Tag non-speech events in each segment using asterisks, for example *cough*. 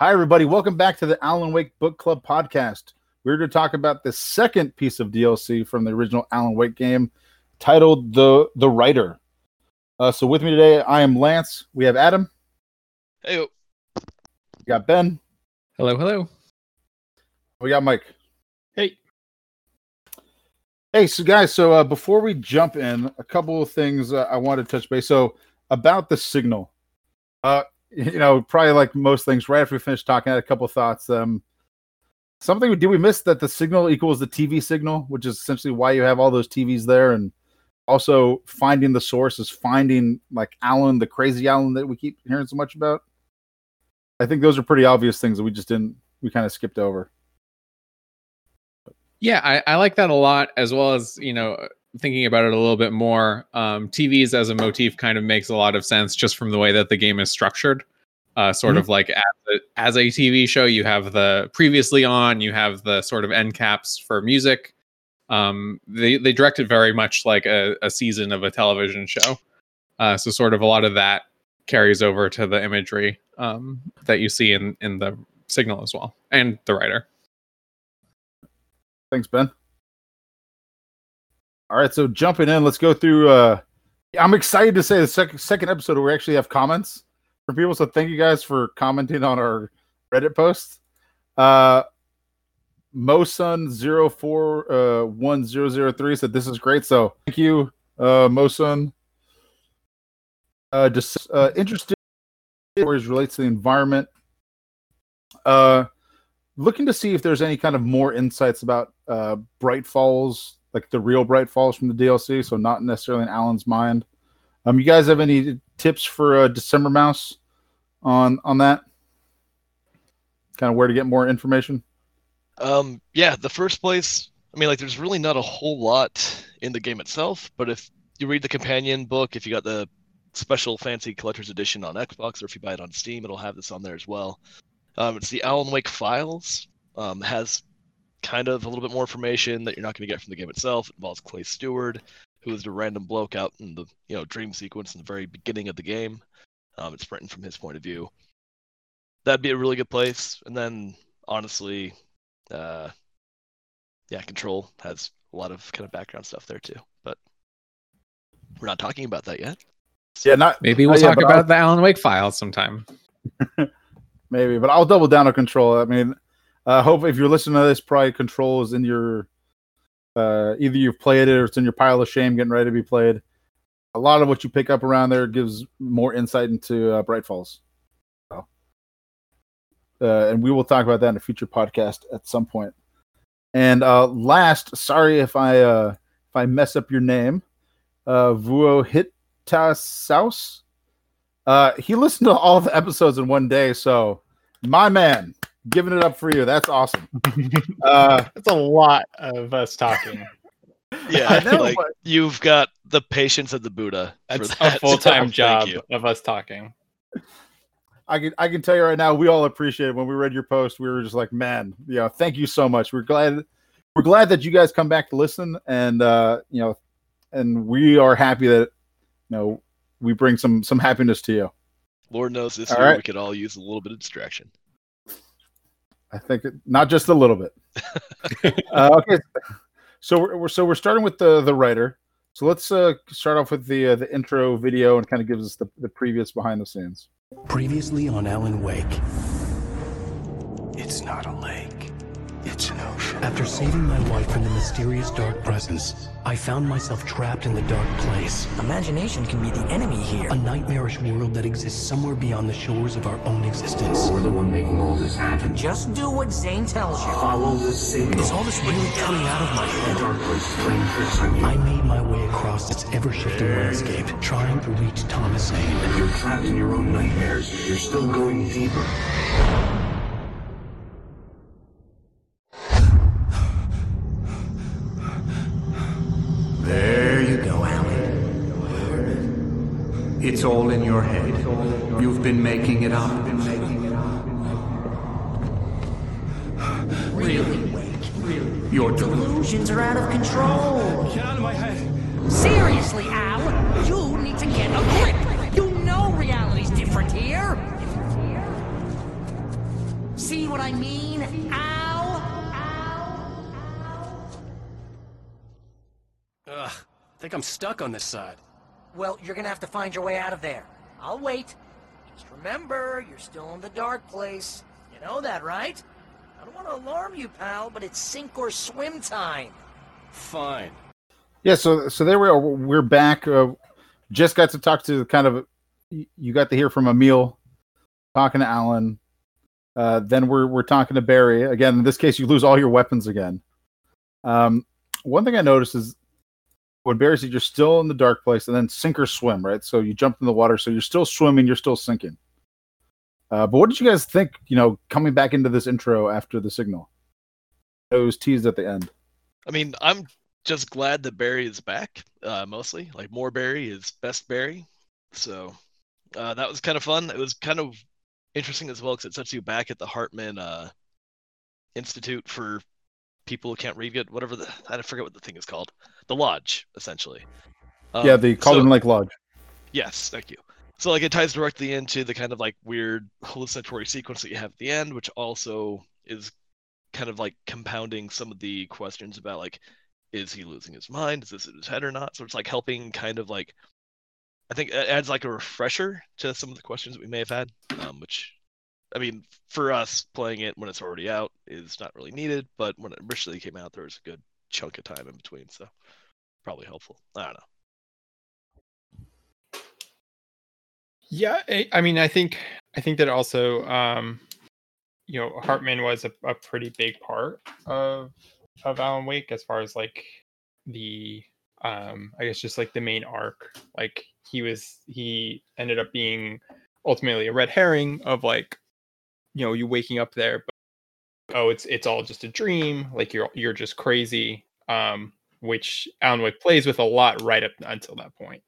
Hi, everybody. Welcome back to the Alan Wake Book Club podcast. We're going to talk about the second piece of DLC from the original Alan Wake game titled The The Writer. Uh, so, with me today, I am Lance. We have Adam. Hey, We got Ben. Hello, hello. We got Mike. Hey. Hey, so guys, so uh, before we jump in, a couple of things uh, I want to touch base. So, about the signal, uh, you know, probably like most things, right after we finished talking, I had a couple thoughts. Um, something did we miss that the signal equals the TV signal, which is essentially why you have all those TVs there, and also finding the source is finding like Alan, the crazy Alan that we keep hearing so much about. I think those are pretty obvious things that we just didn't, we kind of skipped over. Yeah, I, I like that a lot, as well as you know, thinking about it a little bit more. Um, TVs as a motif kind of makes a lot of sense just from the way that the game is structured. Uh, sort Mhm. of like as a, as a TV show, you have the previously on, you have the sort of end caps for music. Um, they they direct it very much like a, a season of a television show. Uh, so sort of a lot of that carries over to the imagery um, that you see in in the signal as well, and the writer. Thanks, Ben. All right, so jumping in, let's go through. Uh, I'm excited to say the second second episode where we actually have comments from people. So thank you guys for commenting on our Reddit post. Uh, Mosun 041003 said this is great. So thank you, uh, Mosun. Uh, just uh, interested stories relates to the environment. Uh, looking to see if there's any kind of more insights about uh, Bright Falls, like the real Bright Falls from the DLC. So not necessarily in Alan's mind. Um, you guys have any tips for uh, December Mouse on on that? Kind of where to get more information. um, yeah, the first place. I mean, like, there's really not a whole lot in the game itself, but if you read the companion book, if you got the special fancy collector's edition on Xbox, or if you buy it on Steam, it'll have this on there as well. Um, it's the Alan Wake Files. Um, has kind of a little bit more information that you're not going to get from the game itself. It involves Clay Steward, who is the random bloke out in the you know dream sequence in the very beginning of the game. Um, it's written from his point of view. That'd be a really good place. And then honestly, uh, yeah, Control has a lot of kind of background stuff there too. But we're not talking about that yet. Yeah, not Maybe we'll Uh, talk but about I'll- the Alan Wake files sometime. *laughs* maybe, but I'll double down on Control. I mean, I hope if you're listening to this, probably Control is in your uh, either you've played it or it's in your pile of shame, getting ready to be played. A lot of what you pick up around there gives more insight into uh, Bright Falls. So, uh, and we will talk about that in a future podcast at some point. And uh, last, sorry if I uh, if I mess up your name, uh, Vuo Hitasaus. Uh, he listened to all the episodes in one day, so my man, giving it up for you. That's awesome. *laughs* Uh, That's a lot of us talking. *laughs* Yeah, I know, like but- you've got the patience of the Buddha. for That's that, a full *laughs* time so job of us talking. I can I can tell you right now, we all appreciate it. When we read your post, we were just like, man, you know, thank you so much. We're glad we're glad that you guys come back to listen, and uh, you know, and we are happy that you know we bring some some happiness to you. Lord knows this All year right. we could all use a little bit of distraction. I think it, not just a little bit. *laughs* uh, okay, so we're, we're so we're starting with the the writer. So let's uh, start off with the uh, the intro video and kind of gives us the, the previous behind the scenes. Previously on Alan Wake. It's not a lake. It's an ocean. After saving my wife from the mysterious dark presence, I found myself trapped in the dark place. Imagination can be the enemy here. A nightmarish world that exists somewhere beyond the shores of our own existence. We're the one making all this happen. Just do what Zane tells you. Follow the signal. Is all this really coming out of my The head? dark place playing tricks on you. I made my way across its ever-shifting landscape, trying to reach Thomas Zane. You're trapped in your own nightmares. You're still going deeper. There you go, Alan. It's all in your head. You've been making it up. Really, Wake. You're deluded. Delusions are out of control. Get out of my head. Seriously, Al, you need to get a grip. You know reality's different here. See what I mean? Ow! Ugh, I think I'm stuck on this side. Well, you're gonna have to find your way out of there. I'll wait. Just remember, you're still in the dark place. You know that, right? I don't want to alarm you, pal, but it's sink or swim time. Fine. Yeah, so so there we are. We're back. Uh, just got to talk to kind of. You got to hear from Emil, talking to Alan. Uh, then we're we're talking to Barry again. In this case, you lose all your weapons again. Um, one thing I noticed is when Barry said you're still in the dark place, and then sink or swim, right? So you jumped in the water, so you're still swimming, you're still sinking. Uh, but what did you guys think? You know, coming back into this intro after the signal, it was teased at the end. I mean, I'm just glad that Barry is back. Uh, mostly, like more Barry is best Barry. So uh, that was kind of fun. It was kind of interesting as well because it sets you back at the Hartman uh, Institute for people who can't read yet. Whatever the I forget what the thing is called. The lodge, essentially. Um, yeah, the so- Cauldron Lake Lodge. Yes, thank you. So like it ties directly into the kind of like weird hallucinatory sequence that you have at the end, which also is kind of like compounding some of the questions about like is he losing his mind? Is this in his head or not? So it's like helping kind of like I think it adds like a refresher to some of the questions that we may have had, um, which I mean for us playing it when it's already out is not really needed, but when it originally came out there was a good chunk of time in between, so probably helpful. I don't know. Yeah, I, mean, I think I think that also, um, you know, Hartman was a, a pretty big part of of Alan Wake as far as like the, um, I guess just like the main arc. Like he was, he ended up being ultimately a red herring of like, you know, you waking up there, but oh, it's it's all just a dream. Like you're you're just crazy. Um, which Alan Wake plays with a lot right up until that point.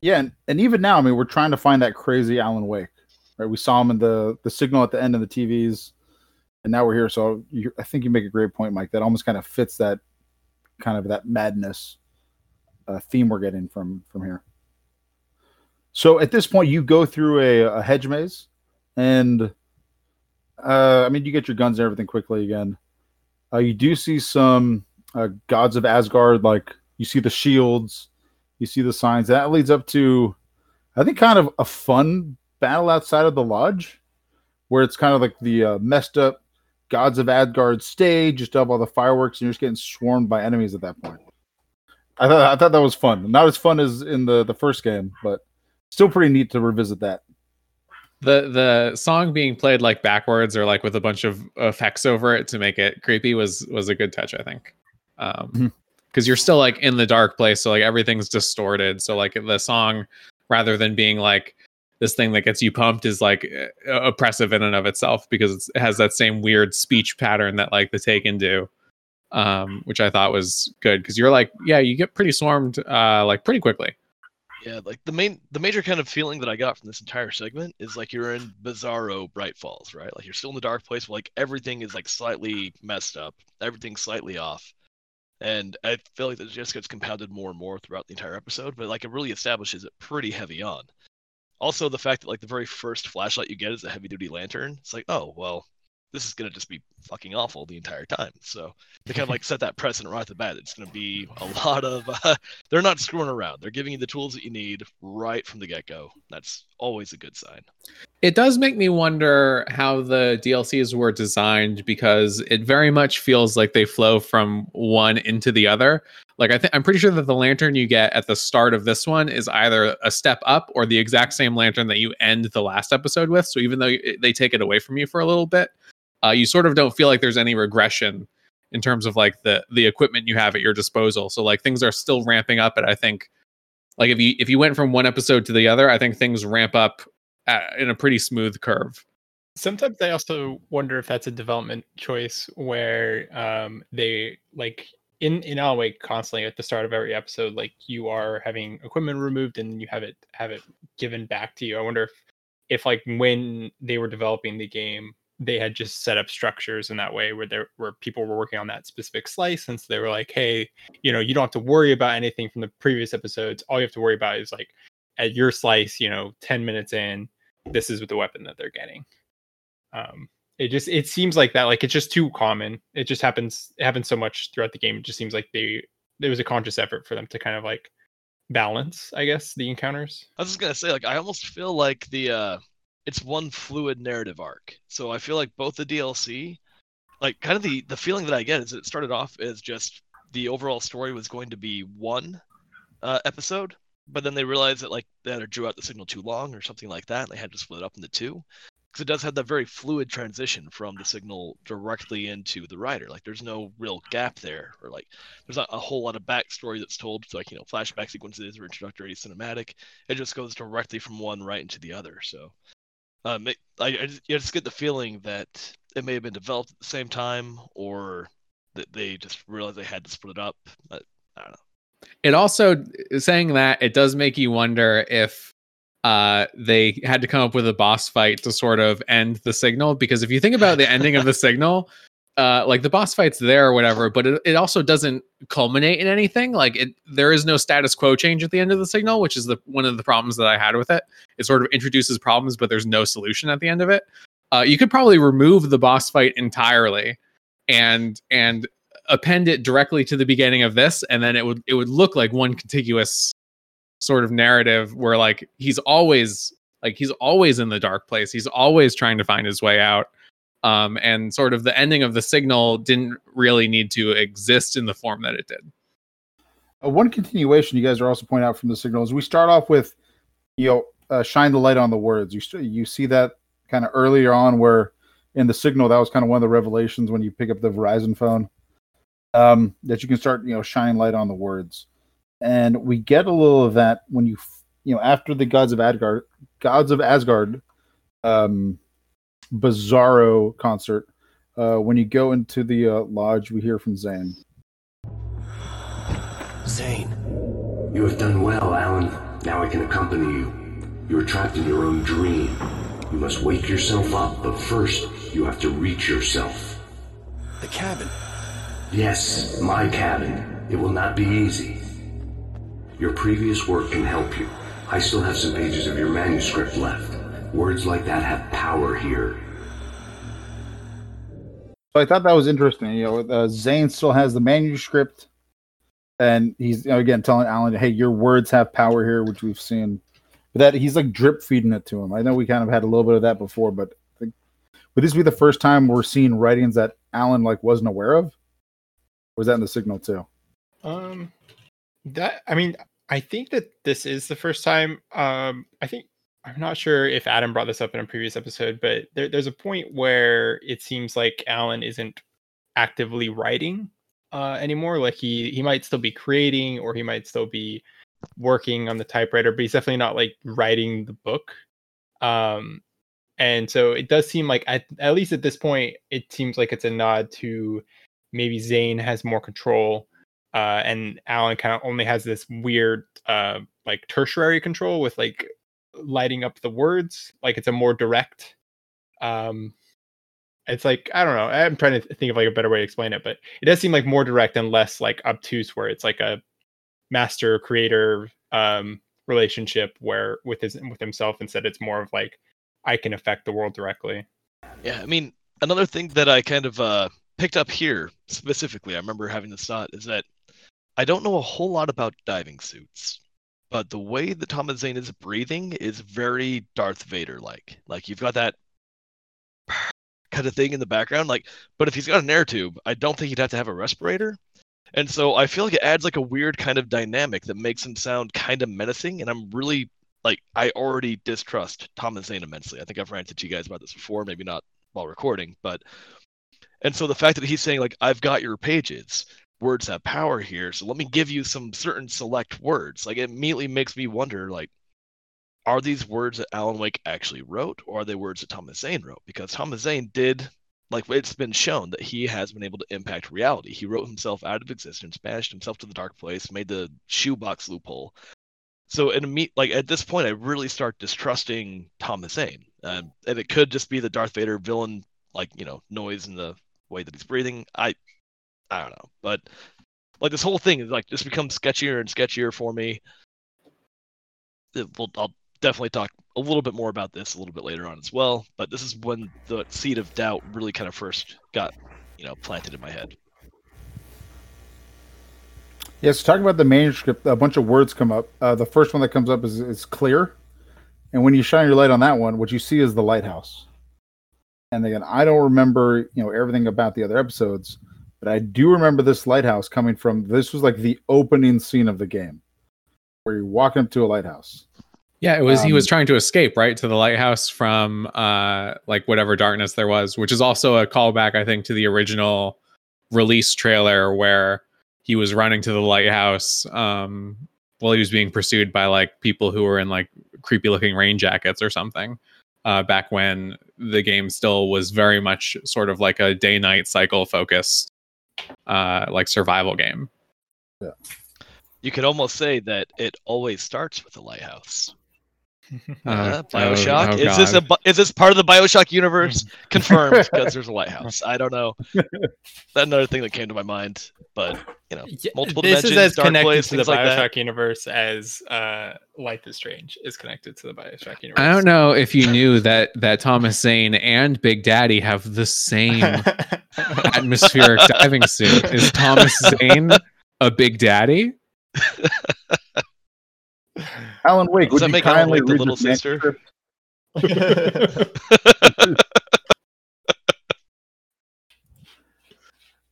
Yeah, and, and even now, I mean, we're trying to find that crazy Alan Wake. Right, we saw him in the the signal at the end of the TVs, and now we're here. So you, I think you make a great point, Mike. That almost kind of fits that kind of that madness uh, theme we're getting from from here. So at this point, you go through a, a hedge maze, and uh, I mean, you get your guns and everything quickly again. Uh, you do see some uh, gods of Asgard, like you see the shields, you see the signs. That leads up to, I think, kind of a fun battle outside of the lodge, where it's kind of like the uh, messed up gods of Asgard stage, just have all the fireworks, and you're just getting swarmed by enemies at that point. I thought I thought that was fun. Not as fun as in the the first game, but still pretty neat to revisit that. The the song being played like backwards or like with a bunch of effects over it to make it creepy was was a good touch i think. Um because you're still like in the dark place so like everything's distorted. So like the song rather than being like this thing that gets you pumped is like uh, oppressive in and of itself because it's, it has that same weird speech pattern that like the taken do um which i thought was good because you're like yeah you get pretty swarmed uh like pretty quickly Yeah, like the main, the major kind of feeling that I got from this entire segment is like you're in Bizarro Bright Falls, right? Like you're still in the dark place, where, like everything is like slightly messed up, everything's slightly off, and I feel like that just gets compounded more and more throughout the entire episode. But like it really establishes it pretty heavy on. Also, the fact that like the very first flashlight you get is a heavy duty lantern. It's like, oh well, this is gonna just be fucking awful the entire time. So they kind of like set that precedent right off the bat. It's going to be a lot of. Uh, *laughs* they're not screwing around. They're giving you the tools that you need right from the get go. That's always a good sign. It does make me wonder how the DLCs were designed because it very much feels like they flow from one into the other. Like I think I'm pretty sure that the lantern you get at the start of this one is either a step up or the exact same lantern that you end the last episode with. So even though they take it away from you for a little bit, uh, you sort of don't feel like there's any regression in terms of like the the equipment you have at your disposal. So like things are still ramping up, and I think like if you if you went from one episode to the other, I think things ramp up at, in a pretty smooth curve. Sometimes I also wonder if that's a development choice where um, they like in in Alan Wake constantly at the start of every episode, like you are having equipment removed and you have it have it given back to you. I wonder if if like when they were developing the game, they had just set up structures in that way where there where people were working on that specific slice, and so they were like, hey, you know, you don't have to worry about anything from the previous episodes. All you have to worry about is like at your slice, you know, ten minutes in, this is the weapon that they're getting. Um, it just it seems like that like it's just too common it just happens it happens so much throughout the game it just seems like they there was a conscious effort for them to kind of like balance i guess the encounters I was just gonna say, like, I almost feel like the uh it's one fluid narrative arc. So I feel like both the DLC, like kind of the the feeling that I get is it started off as just the overall story was going to be one uh episode, but then they realized that like they either drew out the signal too long or something like that, and they had to split it up into two. Because it does have that very fluid transition from the signal directly into the writer. Like there's no real gap there, or like there's not a whole lot of backstory that's told, like you know, flashback sequences or introductory cinematic. It just goes directly from one right into the other. So, um, it, I, I, just, I just get the feeling that it may have been developed at the same time, or that they just realized they had to split it up. I, I don't know. It also saying that it does make you wonder if uh, they had to come up with a boss fight to sort of end the signal. Because if you think about the ending of the *laughs* signal, uh, like the boss fight's there or whatever, but it, it also doesn't culminate in anything. Like it, there is no status quo change at the end of the signal, which is the one of the problems that I had with it. It sort of introduces problems, but there's no solution at the end of it. Uh, you could probably remove the boss fight entirely and and append it directly to the beginning of this, and then it would it would look like one contiguous sort of narrative where like he's always like he's always in the dark place. He's always trying to find his way out. Um, and sort of the ending of the signal didn't really need to exist in the form that it did. Uh, one continuation you guys are also pointing out from the signal is We start off with, you know, uh, shine the light on the words. You st- you see that kind of earlier on where in the signal that was kind of one of the revelations when you pick up the Verizon phone um, that you can start you know shine light on the words, and we get a little of that when you you know after the gods of Asgard, gods of Asgard, um, Bizarro concert. Uh, when you go into the uh, lodge, we hear from Zane. Zane, You have done well, Alan. Now I can accompany you. You are trapped in your own dream. You must wake yourself up, but first, you have to reach yourself. the cabin. Yes, my cabin. It will not be easy. Your previous work can help you. I still have some pages of your manuscript left. Words like that have power here. So I thought that was interesting. You know, uh, Zane still has the manuscript, and he's you know, again telling Alan, "Hey, your words have power here," which we've seen. But that he's like drip feeding it to him. I know we kind of had a little bit of that before, but I think would this be the first time we're seeing writings that Alan like wasn't aware of? Or was that in the signal too? Um, that I mean, I think that this is the first time. Um, I think I'm not sure if Adam brought this up in a previous episode, but there, there's a point where it seems like Alan isn't actively writing uh, anymore. Like he he might still be creating, or he might still be working on the typewriter, but he's definitely not like writing the book. Um, and so it does seem like at, at least at this point, it seems like it's a nod to maybe Zane has more control uh, and Alan kind of only has this weird uh, like tertiary control with like lighting up the words, like it's a more direct. Um, it's like I don't know. I'm trying to think of like a better way to explain it, but it does seem like more direct and less like obtuse, where it's like a master creator um, relationship where with his with himself instead it's more of like I can affect the world directly. Yeah, I mean, another thing that I kind of uh, picked up here specifically, I remember having this thought, is that I don't know a whole lot about diving suits, but the way that Thomas Zane is breathing is very Darth Vader like. Like you've got that kind of thing in the background. Like, but if he's got an air tube, I don't think he'd have to have a respirator. And so I feel like it adds like a weird kind of dynamic that makes him sound kind of menacing. And I'm really like I already distrust Thomas Zane immensely. I think I've ranted to you guys about this before, maybe not while recording, but and so the fact that he's saying like I've got your pages, words have power here, so let me give you some certain select words. Like it immediately makes me wonder like are these words that Alan Wake actually wrote or are they words that Thomas Zane wrote? Because Thomas Zane did like it's been shown that he has been able to impact reality. He wrote himself out of existence, banished himself to the dark place, made the shoebox loophole. So in meet like at this point, I really start distrusting Thomas Zane, um, and it could just be the Darth Vader villain, like you know, noise in the way that he's breathing. I, I don't know, but like this whole thing is like just becomes sketchier and sketchier for me. It, will I'll definitely talk a little bit more about this a little bit later on as well. But this is when the seed of doubt really kind of first got, you know, planted in my head. Yes, talking about the manuscript, a bunch of words come up. Uh, the first one that comes up is, is clear. And when you shine your light on that one, what you see is the lighthouse. And again, I don't remember, you know, everything about the other episodes, but I do remember this lighthouse coming from this was like the opening scene of the game where you're walking up to a lighthouse. Yeah, it was he was Um, trying to escape, right, to the lighthouse from uh like whatever darkness there was, which is also a callback, I think, to the original release trailer where he was running to the lighthouse um while he was being pursued by like people who were in like creepy looking rain jackets or something. Uh back when the game still was very much sort of like a day night cycle focused uh like survival game. Yeah. You could almost say that it always starts with a lighthouse. *laughs* Uh, Uh, oh- Bioshock. oh is this a is this part of the Bioshock universe? *laughs* Confirmed because there's a lighthouse. I don't know. *laughs* That's another thing that came to my mind, but you know, Yeah, multiple this dimensions, is as dark connected place, to the like Bioshock that. universe as uh, Life is Strange is connected to the Bioshock universe. I don't know if you knew that that Thomas Zane and Big Daddy have the same *laughs* atmospheric diving suit. Is Thomas Zane a Big Daddy? Alan Wake, Does would that you make Alan kindly Wake the read little sister? *laughs* *laughs* manuscript?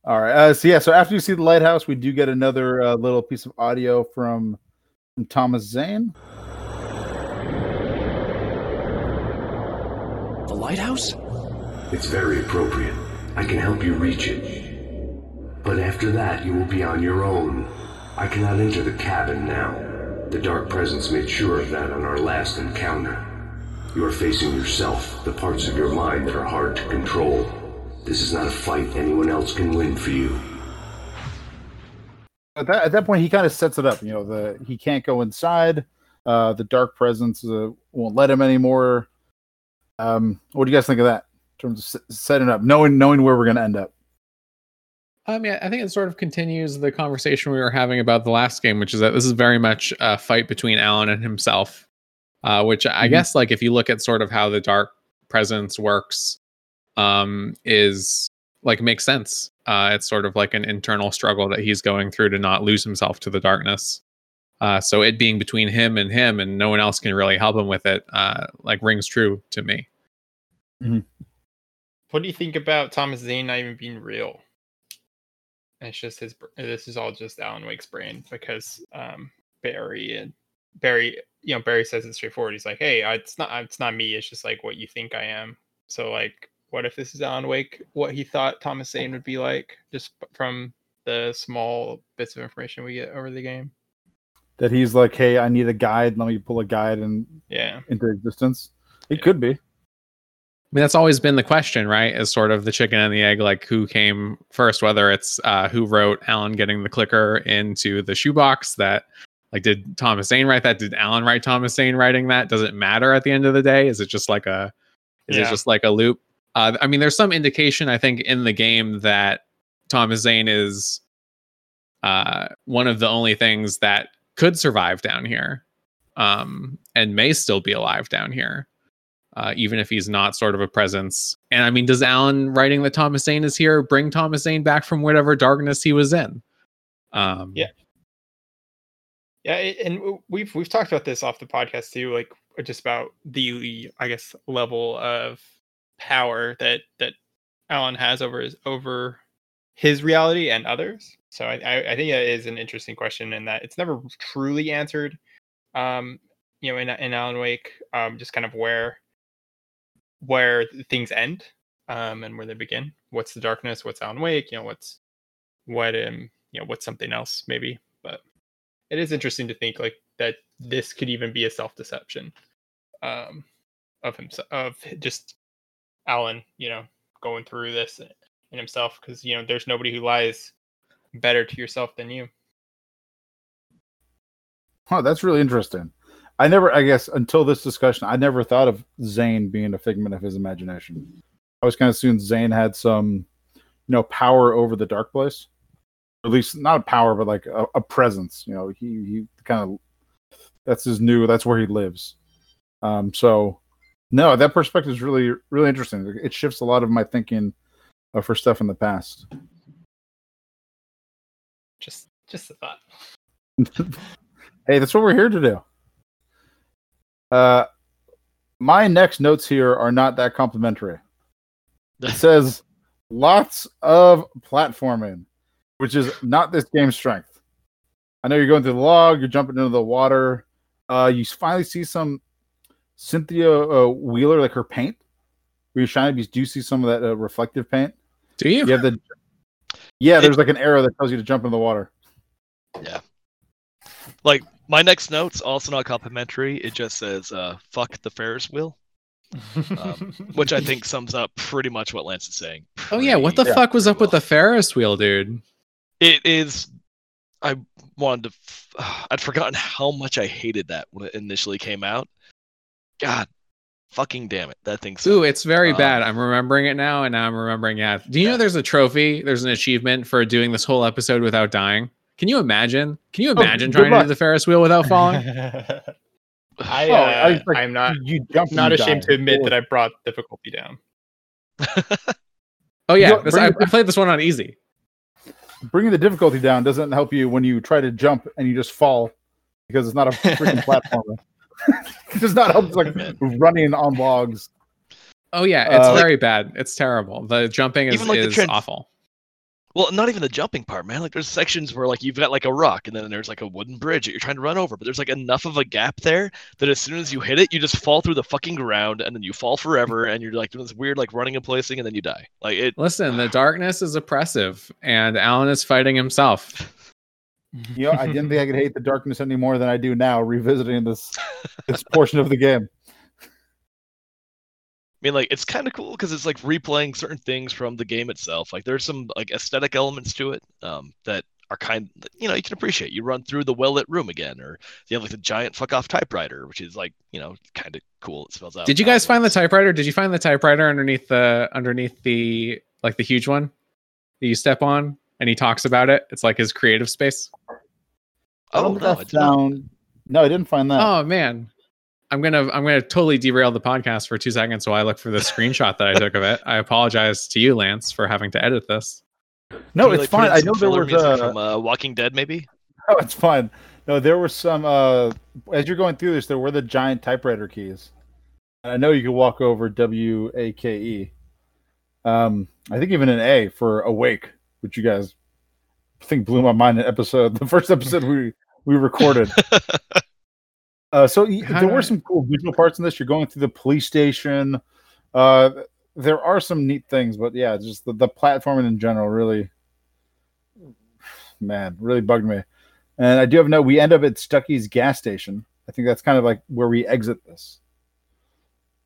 All right. Uh, so yeah, so after you see the lighthouse, we do get another uh, little piece of audio from, from Thomas Zane. The lighthouse? It's very appropriate. I can help you reach it. But after that, you will be on your own. I cannot enter the cabin now. The Dark Presence made sure of that on our last encounter. You are facing yourself, the parts of your mind that are hard to control. This is not a fight anyone else can win for you. At that, at that point, he kind of sets it up. You know, the he can't go inside. Uh, the dark presence uh, won't let him anymore. Um, what do you guys think of that in terms of setting up, knowing knowing where we're going to end up? I mean, I think it sort of continues the conversation we were having about the last game, which is that this is very much a fight between Alan and himself. Uh, which I Mhm. guess, like, if you look at sort of how the dark presence works, um, is like makes sense. Uh, it's sort of like an internal struggle that he's going through to not lose himself to the darkness. Uh, so it being between him and him, and no one else can really help him with it, uh, like rings true to me. What do you think about Thomas Zane not even being real? It's just his. This is all just Alan Wake's brain because um, Barry and Barry, you know, Barry says it straightforward. He's like, "Hey, it's not. It's not me. It's just like what you think I am." So, like, what if this is Alan Wake? What he thought Thomas Zane would be like, just from the small bits of information we get over the game. That he's like, hey, I need a guide. Let me pull a guide and Yeah. into existence. It Yeah. could be. I mean, that's always been the question, right? Is sort of the chicken and the egg, like who came first, whether it's uh, who wrote Alan getting the clicker into the shoebox that, like, did Thomas Zane write that? Did Alan write Thomas Zane writing that? Does it matter at the end of the day? Is it just like a, is it just like a loop? Uh, I mean, there's some indication, I think, in the game that Thomas Zane is uh, one of the only things that could survive down here um, and may still be alive down here uh, even if he's not sort of a presence. And I mean, does Alan writing that Thomas Zane is here bring Thomas Zane back from whatever darkness he was in? Um, Yeah. Yeah, and we've we've talked about this off the podcast too, like just about the I guess level of power that that Alan has over his over his reality and others. So I I, I think that is an interesting question, and that it's never truly answered. Um, you know, in in Alan Wake, um, just kind of where where things end, um, and where they begin. What's the darkness? What's Alan Wake? You know, what's what um you know what's something else maybe but it is interesting to think like that this could even be a self-deception um of himself of just alan you know going through this in himself because you know there's nobody who lies better to yourself than you Huh, that's really interesting. I never, I guess, until this discussion, I never thought of Zane being a figment of his imagination. I was kind of assumed Zane had some, you know, power over the dark place. At least not power, but like a, a presence. You know, he he kind of that's his new. That's where he lives. Um, so no, that perspective is really really interesting. It shifts a lot of my thinking uh, for stuff in the past. Just just a thought. *laughs* hey, that's what we're here to do. Uh, my next notes here are not that complimentary. It *laughs* says lots of platforming, which is not this game's strength. I know you're going through the log, you're jumping into the water. Uh, you finally see some Cynthia uh, Wheeler, like her paint, where you shine. You do see some of that uh, reflective paint. Do you? You have the *laughs* yeah. There's like an arrow that tells you to jump in the water. Yeah. Like my next note's also not complimentary. It just says uh, "fuck the Ferris wheel," um, *laughs* which I think sums up pretty much what Lance is saying. Oh yeah, what the pretty- fuck was pretty up with the Ferris wheel, dude? It is. I wanted to. f- *sighs* I'd forgotten how much I hated that when it initially came out. God, fucking damn it, that thing's. Ooh, it's very Um, bad. I'm remembering it now, and now I'm remembering. Yeah. Do you know there's a trophy? There's an achievement for doing this whole episode without dying. Can you imagine? Can you imagine good trying to do the Ferris wheel without falling? *laughs* I, Oh, uh, I was like, I'm not You jump. not ashamed to admit that I brought difficulty down. Oh yeah, this, I, I played this one on easy. bringing the difficulty down doesn't help you when you try to jump and you just fall because it's not a freaking *laughs* platformer. *laughs* it does not help like running on logs. Oh yeah, it's Uh, very bad. It's terrible. The jumping is, Even, like, the is trans- awful. Well, not even the jumping part, man. Like there's sections where like you've got like a rock and then there's like a wooden bridge that you're trying to run over, but there's like enough of a gap there that as soon as you hit it, you just fall through the fucking ground and then you fall forever and you're like doing this weird like running and placing and then you die. Like it Listen, the darkness is oppressive, and Alan is fighting himself. You know, I didn't think I could hate the darkness any more than I do now, revisiting this *laughs* this portion of the game. I mean, like it's kind of cool because it's like replaying certain things from the game itself. Like there's some like aesthetic elements to it um, that are kind, you know, you can appreciate. You run through the well lit room again, or you have like the giant fuck off typewriter, which is like you know kind of cool. It spells out. Did you guys find the typewriter? Did you find the typewriter underneath the underneath the like the huge one that you step on? And he talks about it. It's like his creative space. I Oh don't no, think I I did not. found. No, I didn't find that. Oh man. I'm gonna I'm gonna totally derail the podcast for two seconds while I look for the screenshot that I took of it. I apologize to you, Lance, for having to edit this. no, you, it's like, fine. I know there filler was music uh, from uh, Walking Dead, maybe. Oh, it's fine. No, there were some. Uh, as you're going through this, there were the giant typewriter keys, and I know you could walk over W A K E. Um, I think even an A for awake, which you guys I think blew my mind. In episode, *laughs* the first episode we we recorded. *laughs* Uh, so How there were I- some cool visual parts in this. You're going through the police station. Uh, there are some neat things, but yeah, just the, the platforming in general really, man, really bugged me. And I do have a note. We end up at Stucky's gas station. I think that's kind of like where we exit this.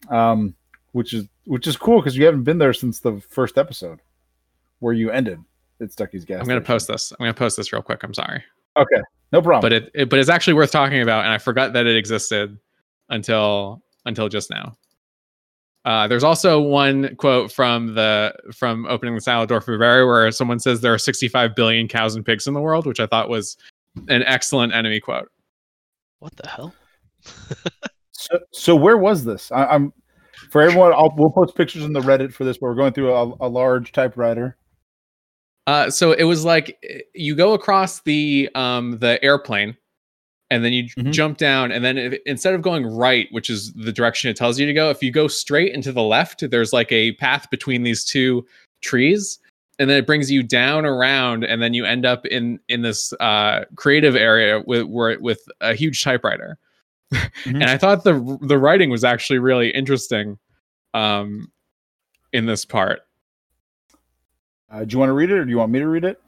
Um, which is which is cool because you haven't been there since the first episode, where you ended at Stucky's gas. I'm gonna station. post this. I'm gonna post this real quick. I'm sorry. Okay, no problem. But it, it but it's actually worth talking about, and I forgot that it existed until until just now. Uh, there's also one quote from the from opening the salad door for Barry where someone says there are 65 billion cows and pigs in the world, which I thought was an excellent enemy quote. What the hell? *laughs* So, so where was this? I, I'm for everyone. I'll, we'll post pictures in the Reddit for this, but we're going through a, a large typewriter. Uh, so it was like eh, you go across the um the airplane, and then you Mhm. jump down, and then if, instead of going right, which is the direction it tells you to go, if you go straight into the left, there's like a path between these two trees, and then it brings you down around, and then you end up in in this uh creative area with where with a huge typewriter. *laughs* Mhm. And I thought the the writing was actually really interesting, um, in this part. Uh, do you want to read it, or do you want me to read it?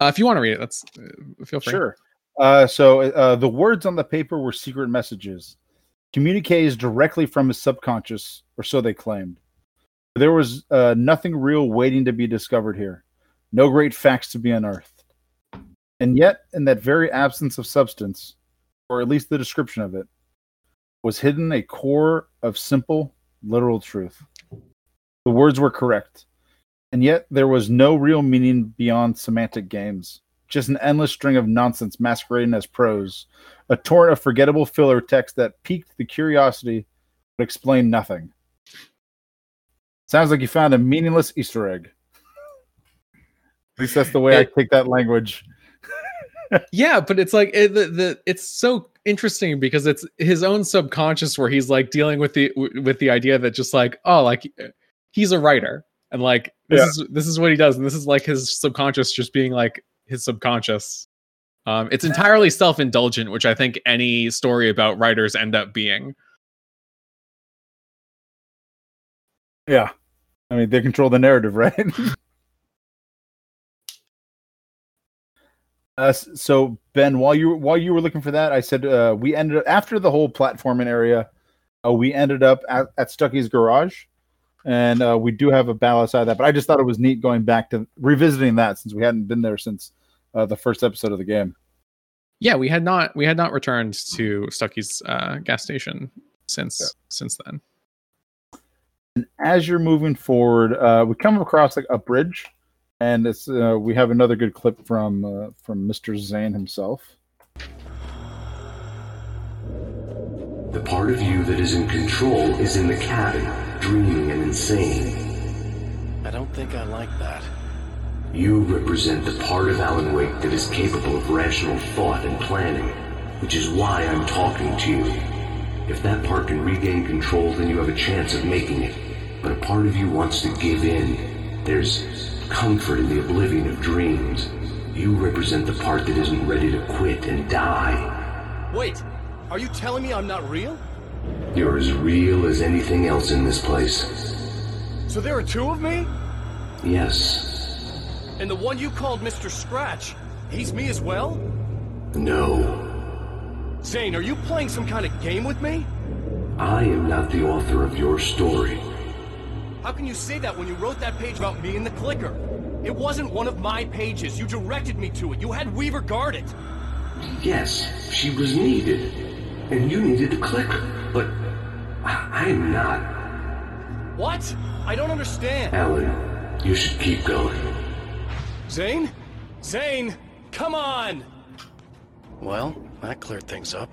Uh, if you want to read it, that's uh, feel free. Sure. Uh, so uh, the words on the paper were secret messages, communiques directly from his subconscious, or so they claimed. There was uh, nothing real waiting to be discovered here, no great facts to be unearthed. And yet, in that very absence of substance, or at least the description of it, was hidden a core of simple, literal truth. The words were correct, and yet there was no real meaning beyond semantic games. just an endless string of nonsense masquerading as prose, a torrent of forgettable filler text that piqued the curiosity but explained nothing. Sounds like you found a meaningless Easter egg. At least that's the way I take that language. *laughs* yeah but it's like it, the, the it's so interesting because it's his own subconscious where he's like dealing with the with the idea that just like oh like he's a writer and like this Yeah. is this is what he does and this is like his subconscious just being like his subconscious um it's entirely self-indulgent which i think any story about writers end up being Yeah. I mean, they control the narrative, *laughs* right? uh, so Ben, while you while you were looking for that, I said uh, we ended up after the whole platforming area, uh, we ended up at, at Stucky's garage, and uh, we do have a battle outside that. But I just thought it was neat going back to revisiting that since we hadn't been there since uh, the first episode of the game. yeah we had not we had not returned to stucky's uh gas station since since then And as you're moving forward, uh, we come across like a bridge, and it's uh, we have another good clip from uh, from Mr. Zane himself. The part of you that is in control is in the cabin, dreaming and insane. I don't think I like that. You represent the part of Alan Wake that is capable of rational thought and planning, which is why I'm talking to you. If that part can regain control, then you have a chance of making it. But a part of you wants to give in. There's comfort in the oblivion of dreams. You represent the part that isn't ready to quit and die. Wait, are you telling me I'm not real? You're as real as anything else in this place. So there are two of me? Yes. And the one you called Mr. Scratch, he's me as well? No. Zane, are you playing some kind of game with me? I am not the author of your story. How can you say that when you wrote that page about me and the clicker? It wasn't one of my pages. You directed me to it. You had Weaver guard it. Yes, she was needed. And you needed to click her. But I I am not. What? I don't understand. Alan, you should keep going. Zane? Zane, come on! Well, that cleared things up.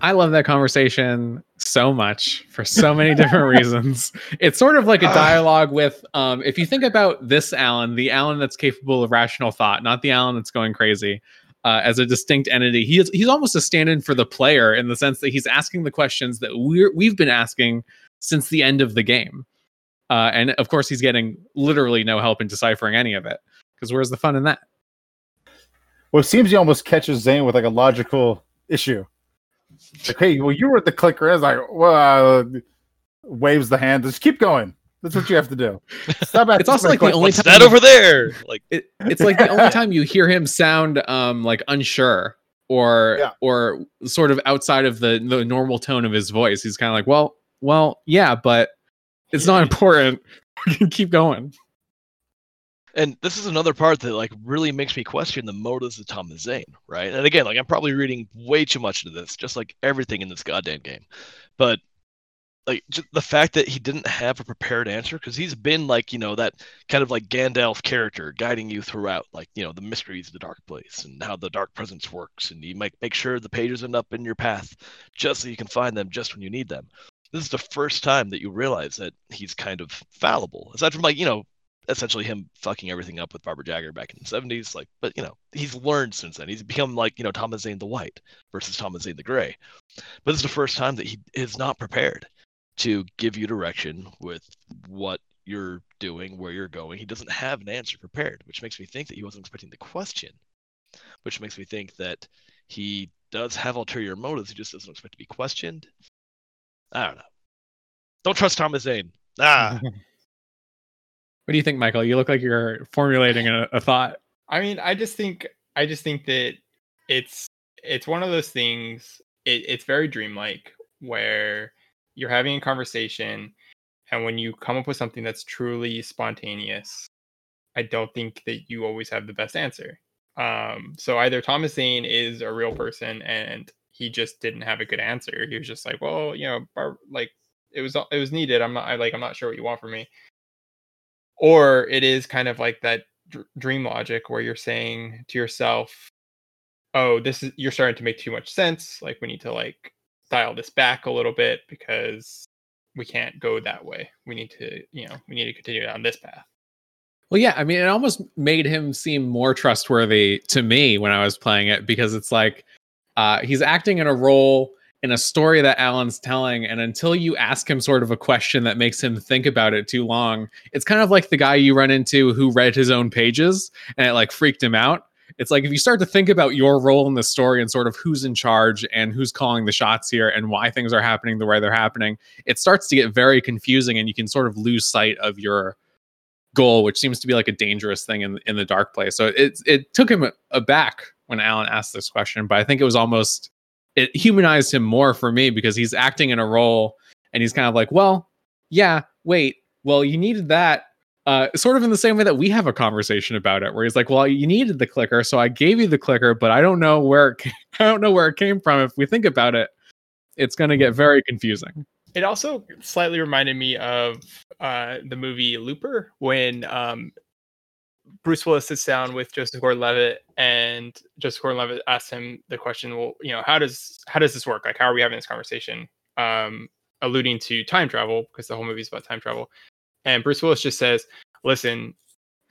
I love that conversation so much for so many different *laughs* reasons. It's sort of like a dialogue with, um, if you think about this Alan, the Alan that's capable of rational thought, not the Alan that's going crazy, uh, as a distinct entity. He is, he's almost a stand-in for the player in the sense that he's asking the questions that we're we've been asking since the end of the game, uh, and of course he's getting literally no help in deciphering any of it. Because where's the fun in that? Well, it seems he almost catches Zane with like a logical issue. Like, hey, well, you were at the clicker. It's like, well, uh, waves the hand. Just keep going. That's what you have to do. Stop It's also like the only What's time that over there? Like, it, it's like the only time you hear him sound um like unsure or Yeah. or sort of outside of the the normal tone of his voice he's kind of like well well yeah but it's not important *laughs* we can keep going and this is another part that like really makes me question the motives of Thomas Zane, right? And again, like I'm probably reading way too much into this, just like everything in this goddamn game. But like the fact that he didn't have a prepared answer because he's been like you know that kind of like Gandalf character guiding you throughout like you know the mysteries of the dark place and how the dark presence works and you make make sure the pages end up in your path just so you can find them just when you need them. This is the first time that you realize that he's kind of fallible, aside from like you know essentially him fucking everything up with Barbara Jagger back in the 70s. Like, but you know, he's learned since then. He's become like, you know, Thomas Zane the White versus Thomas Zane the Gray. But this is the first time that he is not prepared to give you direction with what you're doing, where you're going. He doesn't have an answer prepared, which makes me think that he wasn't expecting the question, which makes me think that he does have ulterior motives. He just doesn't expect to be questioned. I don't know. Don't trust Thomas Zane. Ah, *laughs* what do you think michael you look like you're formulating a, a thought I mean, I just think I just think that it's it's one of those things. It, it's very dreamlike where you're having a conversation, and when you come up with something that's truly spontaneous, I don't think that you always have the best answer. Um, so either Thomas Zane is a real person and he just didn't have a good answer. He was just like, well, you know, Bar- like it was it was needed. I'm not I like I'm not sure what you want from me. Or it is kind of like that dr- dream logic where you're saying to yourself, "Oh, this is you're starting to make too much sense. Like we need to like dial this back a little bit because we can't go that way. We need to, you know, we need to continue down this path." Well, yeah, I mean, it almost made him seem more trustworthy to me when I was playing it because it's like uh, he's acting in a role in a story that Alan's telling, and until you ask him sort of a question that makes him think about it too long, it's kind of like the guy you run into who read his own pages and it like freaked him out. It's like if you start to think about your role in the story and sort of who's in charge and who's calling the shots here and why things are happening the way they're happening, it starts to get very confusing and you can sort of lose sight of your goal, which seems to be like a dangerous thing in in the dark place. So it it took him aback when Alan asked this question, but I think it was almost it humanized him more for me because he's acting in a role and he's kind of like, well, yeah, wait, well, you needed that. Uh, sort of in the same way that we have a conversation about it, where he's like, "Well, you needed the clicker, so I gave you the clicker, but I don't know where it *laughs* I don't know where it came from. If we think about it, it's going to get very confusing." It also slightly reminded me of uh, the movie Looper when um, Bruce Willis sits down with Joseph Gordon-Levitt, and Joseph Gordon-Levitt asks him the question, "Well, you know, how does how does this work? Like, how are we having this conversation?" Um, alluding to time travel because the whole movie is about time travel. And Bruce Willis just says, "Listen,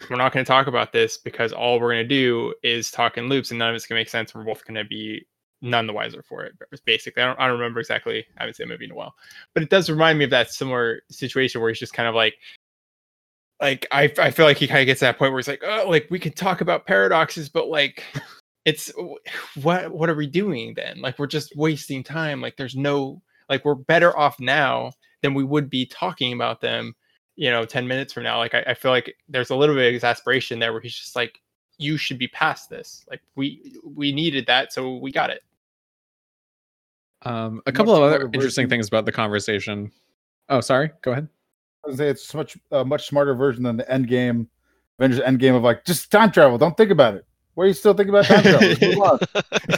we're not going to talk about this because all we're going to do is talk in loops, and none of it's going to make sense. We're both going to be none the wiser for it. Basically, I don't, I don't remember exactly. I haven't seen the movie in a while, but it does remind me of that similar situation where he's just kind of like, like I, I feel like he kind of gets to that point where he's like, oh, like we can talk about paradoxes, but like, it's what what are we doing then? Like we're just wasting time. Like there's no like we're better off now than we would be talking about them. You know, ten minutes from now. Like I, I feel like there's a little bit of exasperation there where he's just like, you should be past this. Like we we needed that, so we got it. Um, a couple of other interesting things about the conversation. Oh, sorry. Go ahead. I was say it's much a much smarter version than the end game, Avengers end game of like just time travel. Don't think about it. Why are you still thinking about time travel?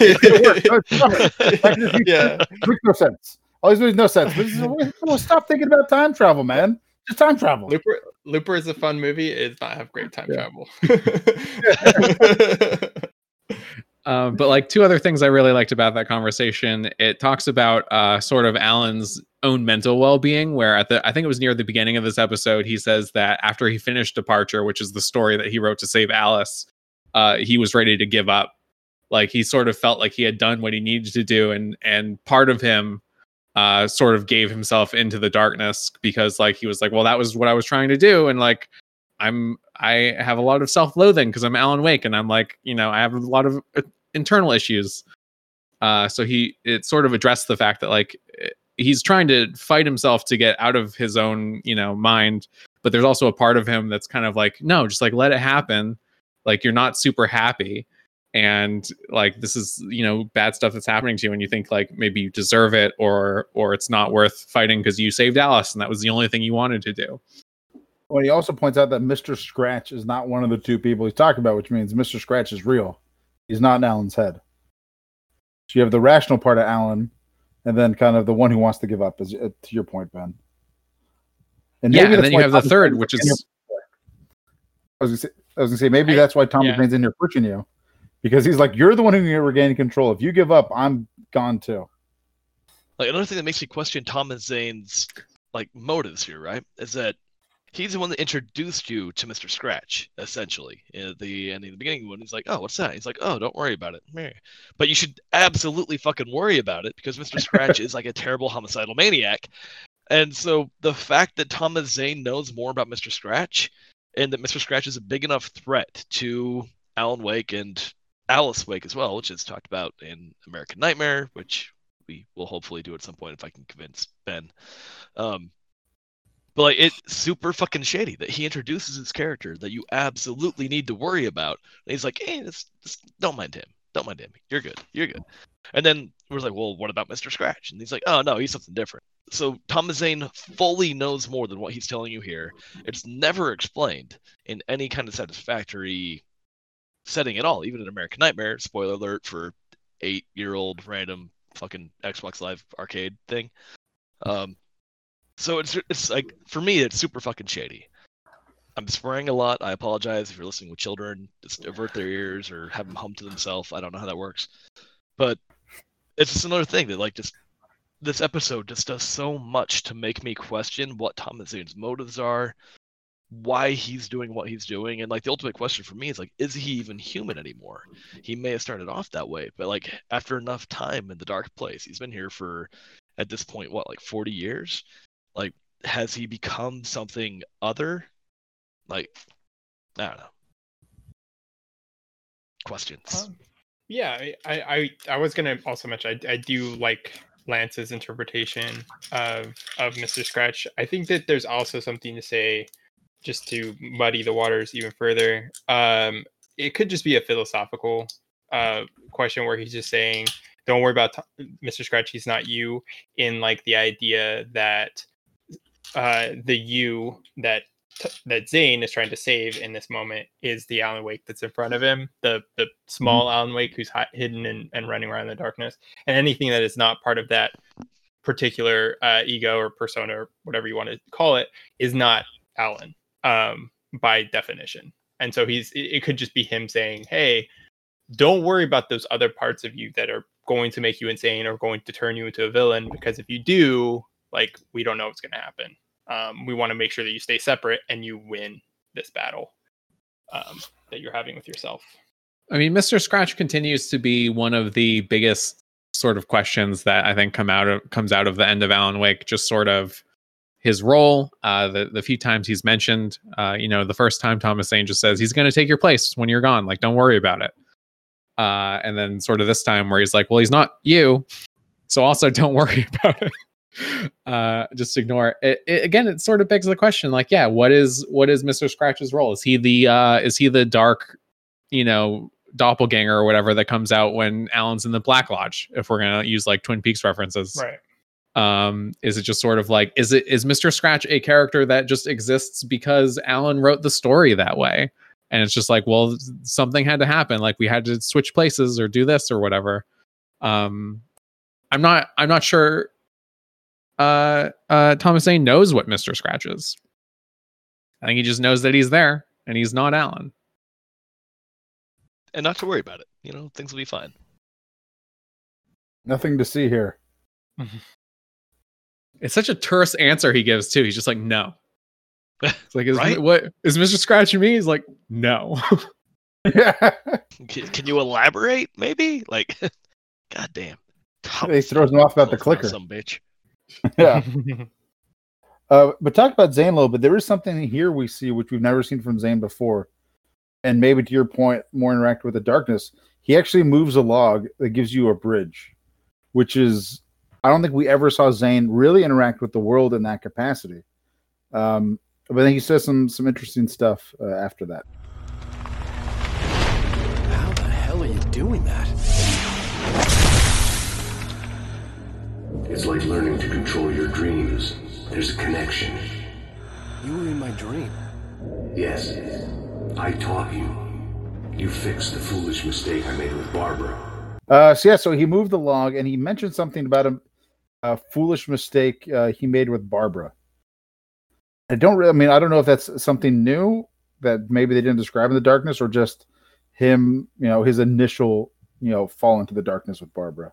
it *laughs* yeah, makes no sense. All these movies no sense. But stop thinking about time travel, man. Just time travel. Looper, Looper is a fun movie. It does not have great time yeah. travel. *laughs* Um, but like two other things I really liked about that conversation, it talks about uh, sort of Alan's own mental well-being. Where at the I think it was near the beginning of this episode, he says that after he finished Departure, which is the story that he wrote to save Alice, uh, he was ready to give up. Like he sort of felt like he had done what he needed to do, and and part of him uh, sort of gave himself into the darkness because like he was like, well, that was what I was trying to do, and like I'm I have a lot of self-loathing because I'm Alan Wake and I'm like, you know, I have a lot of uh, internal issues. Uh, so he it sort of addressed the fact that like eh, he's trying to fight himself to get out of his own you know mind, but there's also a part of him that's kind of like no, just like let it happen. Like you're not super happy, and like this is you know bad stuff that's happening to you, and you think like maybe you deserve it or or it's not worth fighting because you saved Alice and that was the only thing you wanted to do. Well, he also points out that Mr. Scratch is not one of the two people he's talking about, which means Mr. Scratch is real. He's not in Alan's head. So you have the rational part of Alan, and then kind of the one who wants to give up. Is uh, to your point, Ben. And yeah, and then you have the third, which is. I was say, I was gonna say maybe I, that's why Thomas yeah. In here pushing you, because he's like, you're the one who can regain control. If you give up, I'm gone too. Like another thing that makes me question Thomas Zane's like motives here, right? Is that he's the one that introduced you to Mr. Scratch, essentially. At the ending, the beginning when he's like, "Oh, what's that?" He's like, "Oh, don't worry about it." But you should absolutely fucking worry about it because Mr. Scratch is like a terrible homicidal maniac. And so the fact that Thomas Zane knows more about Mr. Scratch and that Mr. Scratch is a big enough threat to Alan Wake and Alice Wake as well, which is talked about in American Nightmare, which we will hopefully do at some point if I can convince Ben. Um, but like it's super fucking shady that he introduces his character that you absolutely need to worry about. And he's like, hey, don't mind him. Don't mind him. You're good. You're good. And then we're like, well, what about Mr. Scratch? And he's like, oh no, he's something different. So Thomas Zane fully knows more than what he's telling you here. It's never explained in any kind of satisfactory setting at all, even in American Nightmare. Spoiler alert for eight year old random fucking Xbox Live arcade thing. Um, so it's it's like for me, it's super fucking shady. I'm swearing a lot. I apologize if you're listening with children. Just avert their ears or have them hum to themselves. I don't know how that works, but it's just another thing that like just this episode just does so much to make me question what Thomas Zane's motives are, why he's doing what he's doing, and like the ultimate question for me is like, is he even human anymore? He may have started off that way, but like after enough time in the dark place, he's been here for at this point what like 40 years. Like, has he become something other? Like, I don't know. Questions. Um, yeah, I, I, I, was gonna also mention I, I do like Lance's interpretation of of Mr. Scratch. I think that there's also something to say, just to muddy the waters even further. Um, it could just be a philosophical uh question where he's just saying, "Don't worry about t- Mr. Scratch. He's not you." In like the idea that uh the you that t- that Zane is trying to save in this moment is the Alan Wake that's in front of him, the the small Alan Wake who's hi- hidden and, and running around in the darkness, and anything that is not part of that particular uh, ego or persona or whatever you want to call it is not Alan um, by definition. And so he's it, could just be him saying, "Hey, don't worry about those other parts of you that are going to make you insane or going to turn you into a villain because if you do, like we don't know what's going to happen." um, we want to make sure that you stay separate and you win this battle um, that you're having with yourself. I mean, Mr. Scratch continues to be one of the biggest sort of questions that I think come out of comes out of the end of Alan Wake. Just sort of his role. Uh, the the few times he's mentioned, uh, you know, the first time Thomas Zane just says he's going to take your place when you're gone. Like, don't worry about it. Uh, and then sort of this time where he's like, well, he's not you, so also *laughs* don't worry *laughs* about it uh just ignore it. It, it again it sort of begs the question like yeah what is what is mr scratch's role is he the uh is he the dark you know doppelganger or whatever that comes out when alan's in the black lodge if we're gonna use like twin peaks references Right. Um is it just sort of like is it is mr scratch a character that just exists because alan wrote the story that way and it's just like well something had to happen like we had to switch places or do this or whatever um i'm not i'm not sure uh uh thomas zane knows what mr scratch is i think he just knows that he's there and he's not alan and not to worry about it. You know, things will be fine. Nothing to see here. It's such a terse answer he gives too he's just like no it's like is *laughs* Right? what is mr scratch and me he's like no *laughs* yeah. Can, can you elaborate? Maybe. Like, *laughs* god damn. He throws him off about the clicker. Some bitch. yeah. Uh, but talk about Zane a little bit. There is something here we see which we've never seen from Zane before, and maybe to your point, more interact with the darkness. He actually moves a log that gives you a bridge, which is I don't think we ever saw Zane really interact with the world in that capacity. Um, but then he says some some interesting stuff uh, after that. How the hell are you doing that? It's like learning to control your dreams. There's a connection. You were in my dream. Yes, I taught you. You fixed the foolish mistake I made with Barbara. Uh, so yeah, so he moved the log, and he mentioned something about a, a foolish mistake uh, he made with Barbara. I don't really. I mean, I don't know if that's something new that maybe they didn't describe in the darkness, or just him. You know, his initial, you know, fall into the darkness with Barbara.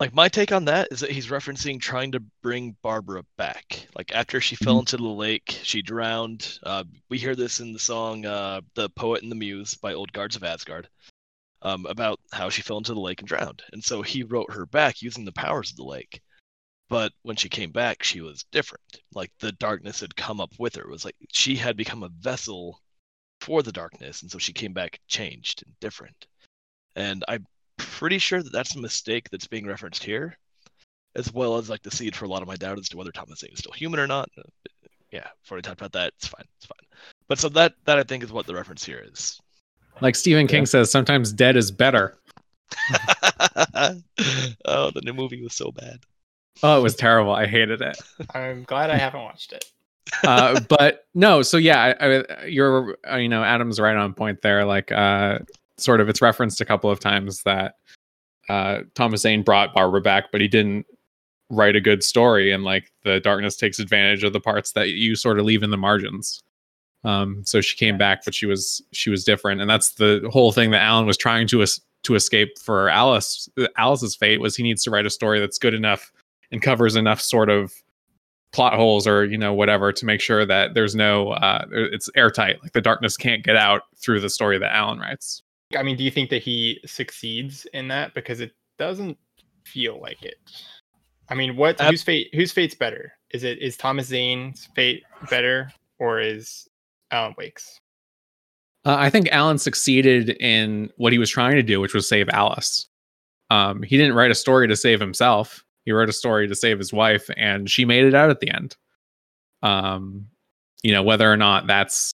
Like my take on that is that he's referencing trying to bring Barbara back. Like after she fell into the lake, she drowned. Uh, we hear this in the song uh, "The Poet and the Muse" by Old Gods of Asgard, um, about how she fell into the lake and drowned. And so he wrote her back using the powers of the lake. But when she came back, she was different. Like the darkness had come up with her. It was like she had become a vessel for the darkness, and so she came back changed and different. And I'm pretty sure that that's a mistake that's being referenced here, as well as like the seed for a lot of my doubt as to whether Thomas Zane is still human or not. Uh, Yeah, before we talked about that, it's fine, it's fine. But so that that I think is what the reference here is. Like stephen king says sometimes dead is better *laughs* oh, the new movie was so bad. oh it was terrible i hated it I'm glad I haven't watched it. *laughs* uh, but no, so yeah, I, I, you're uh, you know Adam's right on point there. Like, uh, sort of, it's referenced a couple of times that uh, Thomas Zane brought Barbara back, but he didn't write a good story and like the darkness takes advantage of the parts that you sort of leave in the margins um so she came back but she was she was different and that's the whole thing that alan was trying to es- to escape for alice alice's fate was he needs to write a story that's good enough and covers enough sort of plot holes or you know whatever to make sure that there's no uh it's airtight like the darkness can't get out through the story that alan writes I mean, do you think that he succeeds in that? Because it doesn't feel like it. I mean, what Ab- whose fate whose fate's better? Is it is Thomas Zane's fate better or is Alan Wake's? Uh, I think Alan succeeded in what he was trying to do, which was save Alice. Um, he didn't write a story to save himself. He wrote a story to save his wife, and she made it out at the end. Um, you know, whether or not that's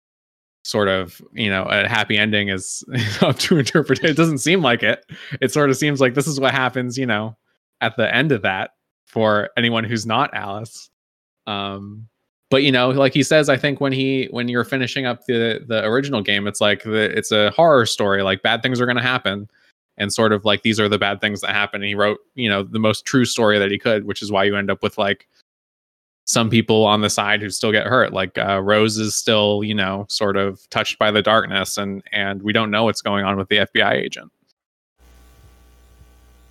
sort of you know a happy ending is *laughs* up to interpret. It doesn't seem like it. It sort of seems like this is what happens. You know, at the end of that for anyone who's not Alice. Um, but you know like he says i think when he when you're finishing up the the original game it's like the it's a horror story like bad things are going to happen. And sort of like these are the bad things that happen and he wrote you know the most true story that he could which is why you end up with like some people on the side who still get hurt. Like uh, rose is still you know sort of touched by the darkness and and we don't know what's going on with the fbi agent.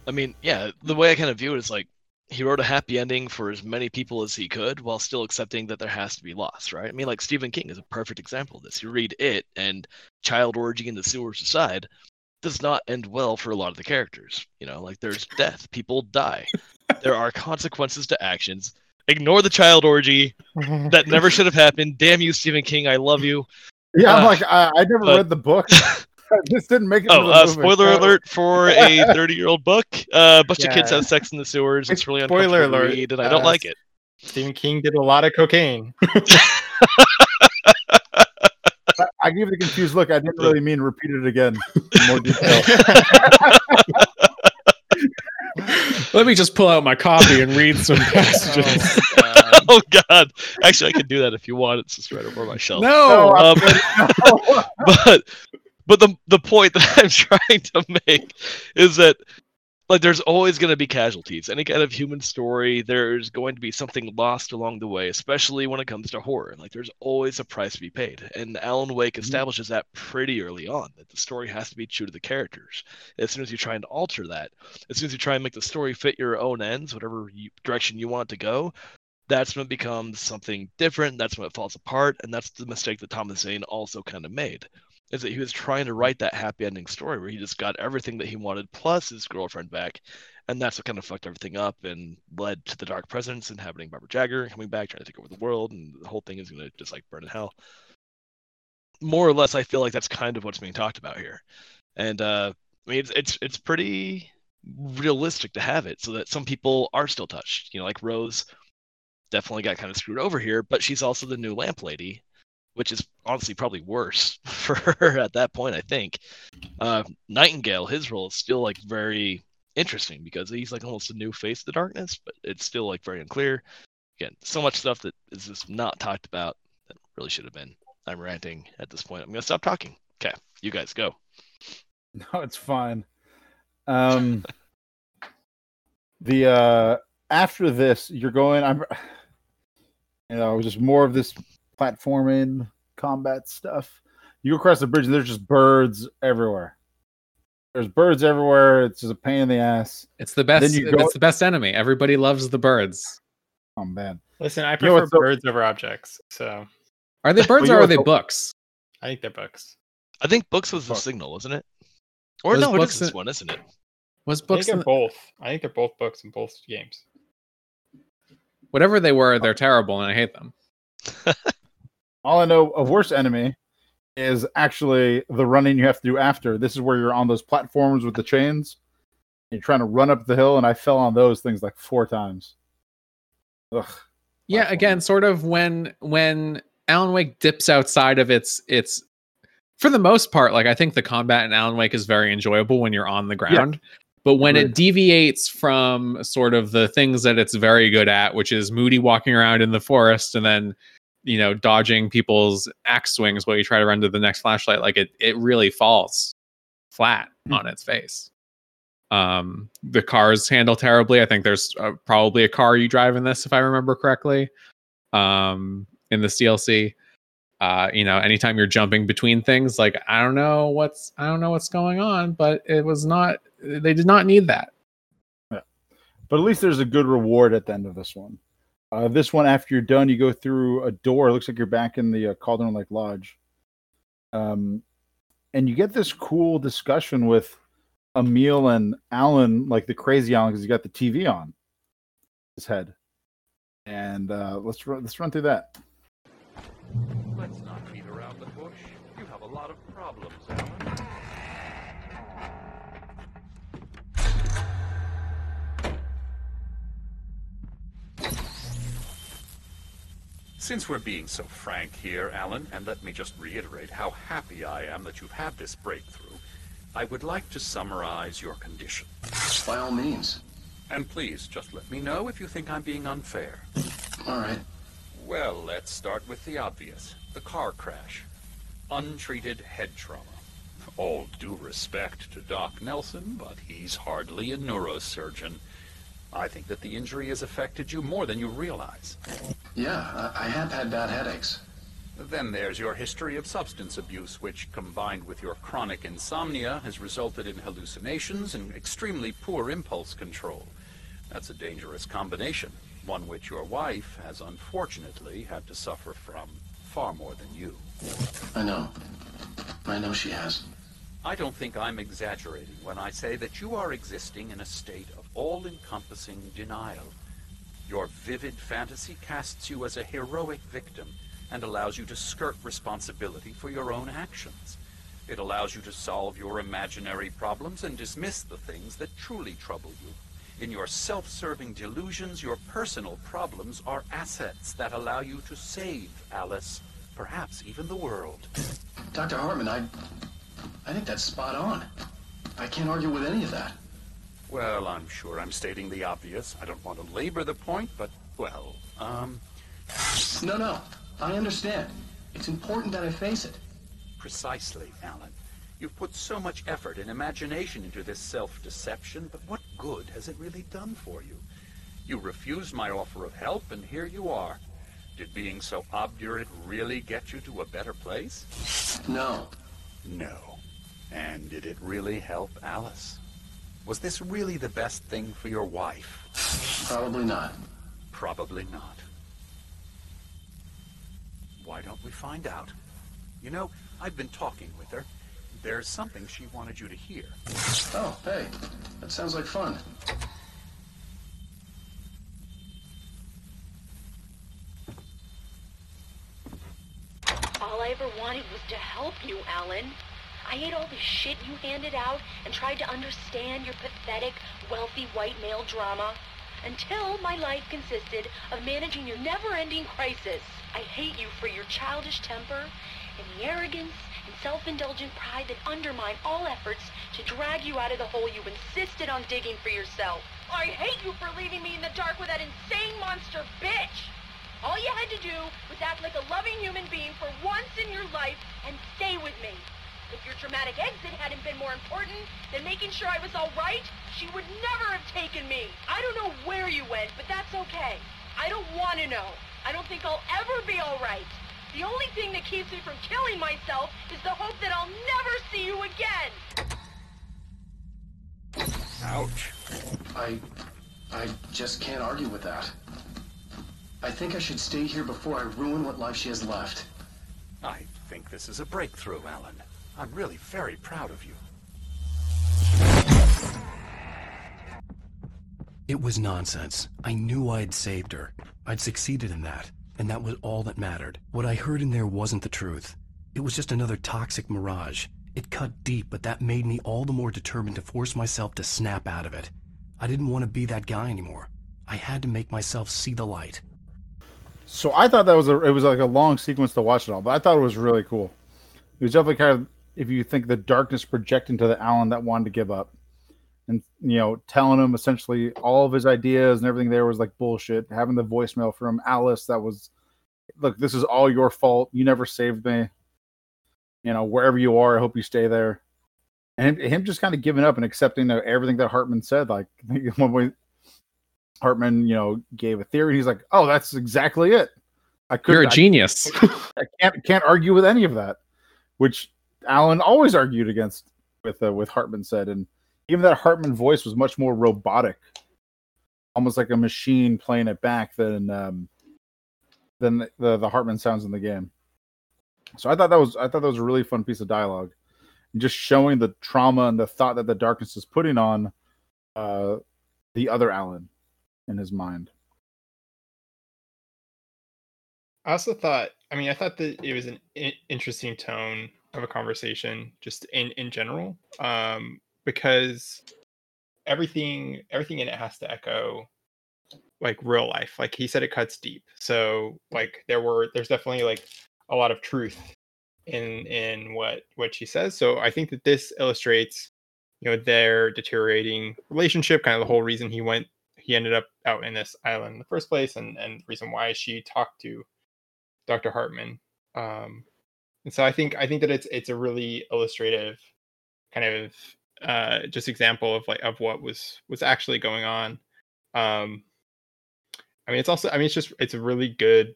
I mean, yeah, the way I kind of view it is like he wrote a happy ending for as many people as he could while still accepting that there has to be loss, right? I mean, like Stephen King is a perfect example of this. You read it and child orgy in the sewers aside, does not end well for a lot of the characters. You know, like there's death, people die. *laughs* there are consequences to actions. Ignore the child orgy. That never *laughs* should have happened. Damn you, Stephen King. I love you. Yeah, I'm Uh, like I, I never but- read the book. *laughs* *laughs* this didn't make it. Oh, to the uh, spoiler So- alert for a *laughs* 30 year old book. Uh, a bunch of kids have sex in the sewers. It's really Spoiler uncomfortable to alert, read, and I don't uh, like it. Stephen King did a lot of cocaine. *laughs* I- I gave it a confused look. I didn't really mean repeat it again in more detail. let me just pull out my copy and read some passages Oh, God. oh god actually i can do that if you want it's just right over my shelf no No, um, but but the the point *laughs* that i'm trying to make is that like there's always going to be casualties. Any kind of human story there's going to be something lost along the way especially when it comes to horror like there's always a price to be paid. And alan wake mm-hmm. establishes that pretty early on that the story has to be true to the characters. As soon as you try and alter that as soon as you try and make the story fit your own ends whatever you, direction you want it to go that's when it becomes something different that's when it falls apart and that's the mistake that thomas zane also kind of made is that he was trying to write that happy ending story where he just got everything that he wanted plus his girlfriend back. And that's what kind of fucked everything up and led to the dark presence inhabiting barbara jagger coming back trying to take over the world and the whole thing is going to just like burn in hell. More or less i feel like that's kind of what's being talked about here. And uh i mean it's it's, it's pretty realistic to have it so that some people are still touched. You know like rose definitely got kind of screwed over here but she's also the new lamp lady which is honestly probably worse *laughs* for her at that point i think. Uh nightingale his role is still like very interesting because he's like almost a new face of the darkness but it's still like very unclear. Again so much stuff that is just not talked about that really should have been. I'm ranting at this point. I'm gonna stop talking. Okay you guys go. *laughs* No, it's fine. Um, the uh, after this, you're going. I'm, *sighs* you know, just more of this platforming combat stuff. You go across the bridge, and there's just birds everywhere. There's birds everywhere. It's just a pain in the ass. it's the best you go- it's the best enemy everybody loves the birds Oh man, Listen, I You know prefer so- birds over objects, so are they birds or are they what's- books I think they're books. i think books was the signal wasn't it or Was no it Books is this one isn't it was I think books they're in- both. I think they're both books in both games. whatever they were they're oh. terrible and i hate them *laughs* all I know of worst enemy is actually the running you have to do after. This is where you're on those platforms with the chains. You're trying to run up the hill, and I fell on those things like four times. Ugh. yeah platform. again sort of when when alan wake dips outside of its its for the most part like i think the combat in alan wake is very enjoyable when you're on the ground but when it deviates from sort of the things that it's very good at which is moody walking around in the forest and then you know dodging people's axe swings while you try to run to the next flashlight like it it really falls flat Hmm. on its face Um, the cars handle terribly. I think there's uh, probably a car you drive in this, if I remember correctly. Um, in this DLC, uh, you know, anytime you're jumping between things, like I don't know what's I don't know what's going on, but it was not. They did not need that. yeah. but at least there's a good reward at the end of this one. Uh, this one, after you're done, you go through a door. It looks like you're back in the uh, Cauldron Lake Lodge, um, and you get this cool discussion with Emil and Alan, like the crazy Alan, because you got the TV on his head. And uh, let's run, let's run through that. Let's not Since we're being so frank here, Alan, and let me just reiterate how happy I am that you've had this breakthrough, I would like to summarize your condition. By all means. And please, just let me know if you think I'm being unfair. All right. Well, let's start with the obvious. The car crash. Untreated head trauma. All due respect to Doc Nelson, but he's hardly a neurosurgeon. I think that the injury has affected you more than you realize. Yeah, I, I have had bad headaches. Then there's your history of substance abuse, which, combined with your chronic insomnia, has resulted in hallucinations and extremely poor impulse control. That's a dangerous combination, one which your wife has unfortunately had to suffer from far more than you. I know. I know she has. I don't think I'm exaggerating when I say that you are existing in a state of all-encompassing denial. Your vivid fantasy casts you as a heroic victim and allows you to skirt responsibility for your own actions. It allows you to solve your imaginary problems and dismiss the things that truly trouble you. In your self-serving delusions, your personal problems are assets that allow you to save Alice, perhaps even the world. Dr. Hartman, I... I think that's spot on. I can't argue with any of that. Well, I'm sure I'm stating the obvious. I don't want to labor the point, but, well, um... No, no. I understand. It's important that I face it. Precisely, Alan. You've put so much effort and imagination into this self-deception, but what good has it really done for you? You refused my offer of help, and here you are. Did being so obdurate really get you to a better place? No. No. And did it really help Alice? Was this really the best thing for your wife? Probably not. Probably not. Why don't we find out? You know, I've been talking with her. There's something she wanted you to hear. Oh, hey. That sounds like fun. All I ever wanted was to help you, Alan. I ate all the shit you handed out and tried to understand your pathetic, wealthy white male drama until my life consisted of managing your never-ending crisis. I hate you for your childish temper and the arrogance and self-indulgent pride that undermine all efforts to drag you out of the hole you insisted on digging for yourself. I hate you for leaving me in the dark with that insane monster bitch! All you had to do was act like a loving human being for once in your life and stay with me. If your dramatic exit hadn't been more important than making sure I was all right, she would never have taken me. I don't know where you went, but that's okay. I don't want to know. I don't think I'll ever be all right. The only thing that keeps me from killing myself is the hope that I'll never see you again. Ouch. I... I just can't argue with that. I think I should stay here before I ruin what life she has left. I think this is a breakthrough, Alan. I'm really very proud of you. It was nonsense. I knew I'd saved her. I'd succeeded in that, and that was all that mattered. What I heard in there wasn't the truth. It was just another toxic mirage. It cut deep, but that made me all the more determined to force myself to snap out of it. I didn't want to be that guy anymore. I had to make myself see the light. So I thought that was a it was like a long sequence to watch it all, but I thought it was really cool. It was definitely kind of if you think the darkness projecting to the Alan that wanted to give up, and you know telling him essentially all of his ideas and everything there was like bullshit. Having the voicemail from Alice that was, look, this is all your fault. You never saved me. You know wherever you are, I hope you stay there. and him, just kind of giving up and accepting everything that Hartman said. Like *laughs* when we Hartman, you know, gave a theory, he's like, "Oh, that's exactly it." I could You're a I- genius. *laughs* I can't can't argue with any of that, which Alan always argued against with uh, with Hartman said, and even that Hartman voice was much more robotic, almost like a machine playing it back than um, than the, the the Hartman sounds in the game. So I thought that was I thought that was a really fun piece of dialogue, and just showing the trauma and the thought that the darkness is putting on uh, the other Alan in his mind. I also thought, I mean, I thought that it was an interesting tone of a conversation, just in in general, um, because everything everything in it has to echo like real life. Like he said, it cuts deep. So like there were there's definitely like a lot of truth in in what what she says. So I think that this illustrates, you know, their deteriorating relationship. Kind of the whole reason he went he ended up out in this island in the first place, and and the reason why she talked to Dr. Hartman. Um, and so I think I think that it's it's a really illustrative kind of uh, just example of like of what was was actually going on. Um, I mean, it's also I mean it's just it's a really good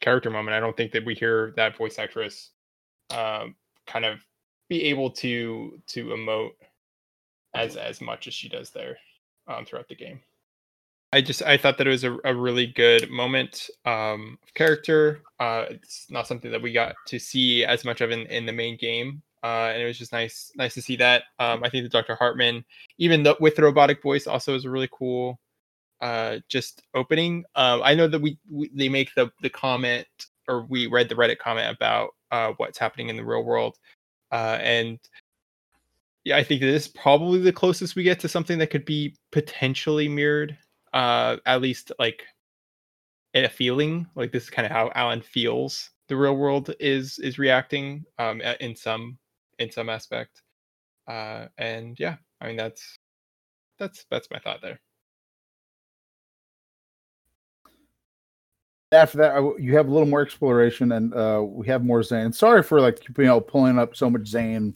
character moment. I don't think that we hear that voice actress um, kind of be able to to emote as as much as she does there um, throughout the game. I just I thought that it was a, a really good moment um, of character. Uh, it's not something that we got to see as much of in, in the main game, uh, and it was just nice nice to see that. Um, I think that Dr. Hartman, even with the robotic voice, also is a really cool uh, just opening. Um, I know that we, we they make the the comment or we read the Reddit comment about uh, what's happening in the real world, uh, and yeah, I think that this is probably the closest we get to something that could be potentially mirrored uh at least like a feeling like this is kind of how alan feels the real world is is reacting um in some in some aspect uh and yeah i mean that's that's that's my thought there after that, you have a little more exploration, and uh, we have more Zane. Sorry for like you know pulling up so much Zane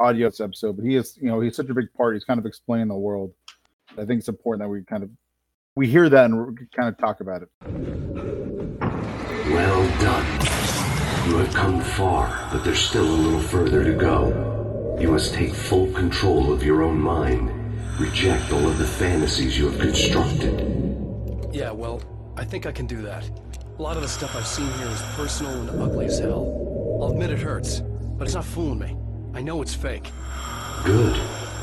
audio this episode, but he is you know he's such a big part. He's kind of explaining the world. I think it's important that we kind of we hear that and we kind of talk about it. Well done. You have come far, but there's still a little further to go. You must take full control of your own mind. Reject all of the fantasies you have constructed. Yeah, well, I think I can do that. A lot of the stuff I've seen here is personal and ugly as hell. I'll admit it hurts, but it's not fooling me. I know it's fake. Good.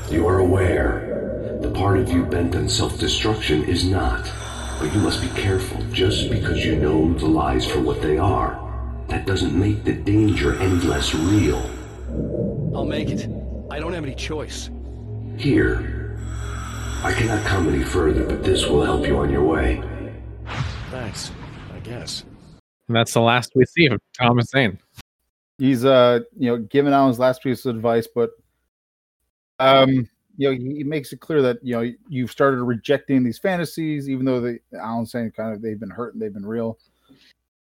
You are aware. The part of you bent on self-destruction is not. But you must be careful. Just because you know the lies for what they are, that doesn't make the danger any less real. I'll make it. I don't have any choice. Here. I cannot come any further, but this will help you on your way. Thanks, I guess. And that's the last we see of Thomas Zane. He's uh you know giving Alan's last piece of advice, but um you know he, makes it clear that you know you've started rejecting these fantasies, even though the Alan's saying kind of they've been hurt and they've been real.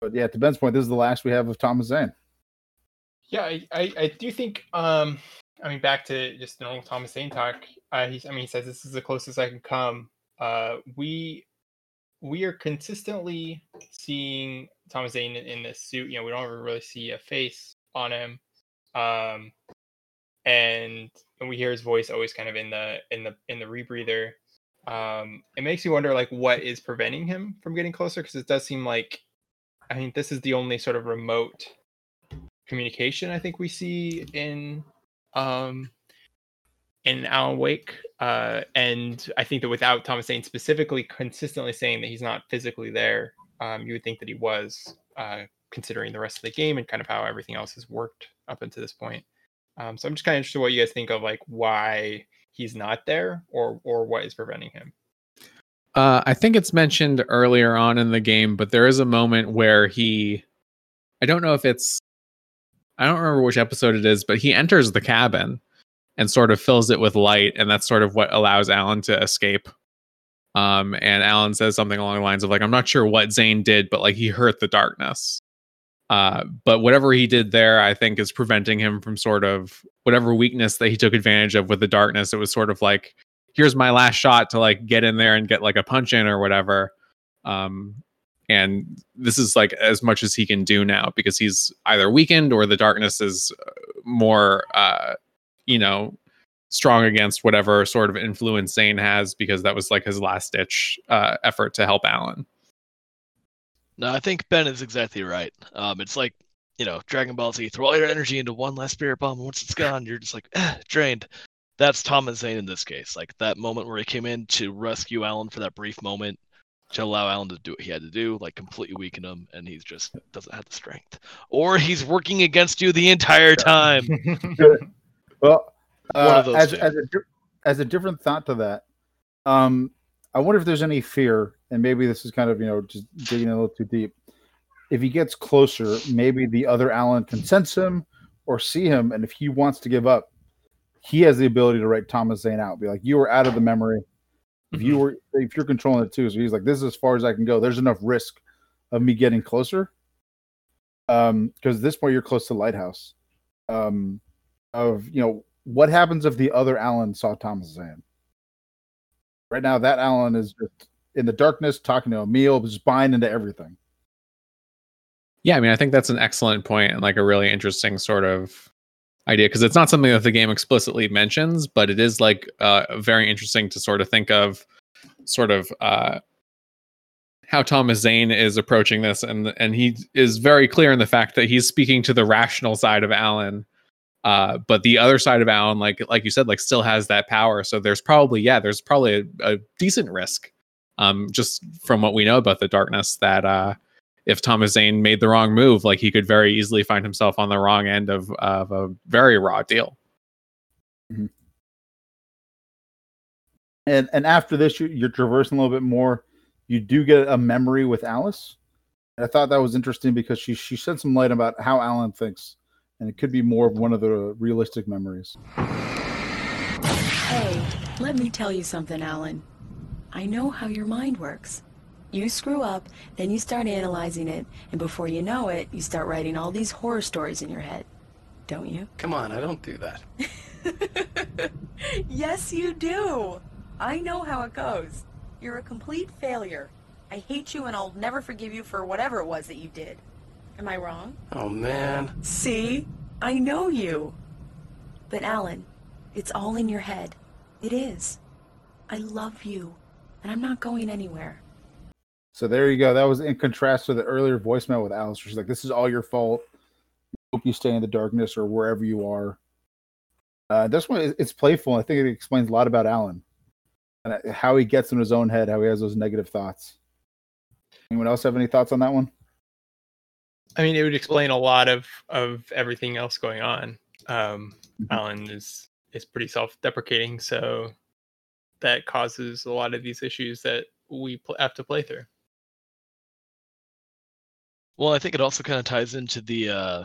But yeah, to Ben's point, this is the last we have of Thomas Zane. yeah i i, I do think um i mean back to just normal thomas Zane talk uh he's i mean he says this is the closest i can come uh we we are consistently seeing thomas Zane in, in this suit you know we don't ever really see a face on him um and and we hear his voice always kind of in the in the in the rebreather um it makes me wonder like what is preventing him from getting closer because it does seem like i mean this is the only sort of remote communication I think we see in um in Alan Wake. Uh and I think that without Thomas Zane specifically consistently saying that he's not physically there, um, you would think that he was, uh, considering the rest of the game and kind of how everything else has worked up until this point. Um, so I'm just kind of interested what you guys think of like why he's not there or or what is preventing him. Uh, I think it's mentioned earlier on in the game, but there is a moment where he, I don't know if it's, I don't remember which episode it is, but he enters the cabin and sort of fills it with light, and that's sort of what allows Alan to escape. Um, and Alan says something along the lines of like, "I'm not sure what Zane did, but like he hurt the darkness." Uh, but whatever he did there, I think, is preventing him from sort of whatever weakness that he took advantage of with the darkness. It was sort of like, here's my last shot to like get in there and get like a punch in or whatever. Um, and this is like as much as he can do now because he's either weakened or the darkness is uh, more, uh, you know, strong against whatever sort of influence Zane has because that was like his last ditch uh, effort to help Alan. No, I think Ben is exactly right. Um, it's like you know, Dragon Ball Z. Throw all your energy into one last spirit bomb. And once it's gone, you're just like eh, drained. That's Thomas Zane in this case. Like that moment where he came in to rescue Alan for that brief moment to allow Alan to do what he had to do, like completely weaken him, and he just doesn't have the strength. Or he's working against you the entire time. *laughs* well, uh, as, as, a, as a different thought to that, um, I wonder if there's any fear, and maybe this is kind of you know just digging a little too deep. If he gets closer, maybe the other Alan can sense him or see him, and if he wants to give up, he has the ability to write Thomas Zane out. Be like, you were out of the memory. If you were, if you're controlling it too, so he's like, this is as far as I can go. There's enough risk of me getting closer. Um, because at this point you're close to lighthouse. Um, of you know what happens if the other Alan saw Thomas Zane? Right now, that Alan is just in the darkness talking to Emil, just buying into everything. Yeah, I mean, I think that's an excellent point and like a really interesting sort of idea because it's not something that the game explicitly mentions, but it is like uh, very interesting to sort of think of, sort of uh, how Thomas Zane is approaching this, and and he is very clear in the fact that he's speaking to the rational side of Alan, uh, but the other side of Alan, like like you said, like still has that power. So there's probably yeah, there's probably a, a decent risk, um, just from what we know about the darkness that uh if Thomas Zane made the wrong move, like he could very easily find himself on the wrong end of, of a very raw deal. And and after this, you, you're traversing a little bit more. You do get a memory with Alice. And I thought that was interesting because she she shed some light about how Alan thinks, and it could be more of one of the realistic memories. Hey, let me tell you something, Alan. I know how your mind works. You screw up, then you start analyzing it, and before you know it, you start writing all these horror stories in your head. Don't you? Come on, I don't do that. *laughs* Yes, you do. I know how it goes. You're a complete failure. I hate you and I'll never forgive you for whatever it was that you did. Am I wrong? Oh man. See? I know you. But Alan, it's all in your head. It is. I love you, and I'm not going anywhere. So there you go. That was in contrast to the earlier voicemail with Alice. She's like, "This is all your fault. Hope you stay in the darkness or wherever you are." Uh, this one, is- it's playful. I think it explains a lot about Alan and uh, how he gets in his own head, how he has those negative thoughts. Anyone else have any thoughts on that one? I mean, it would explain a lot of of everything else going on. Um, Alan is is pretty self-deprecating, so that causes a lot of these issues that we pl- have to play through. Well, I think it also kind of ties into the uh,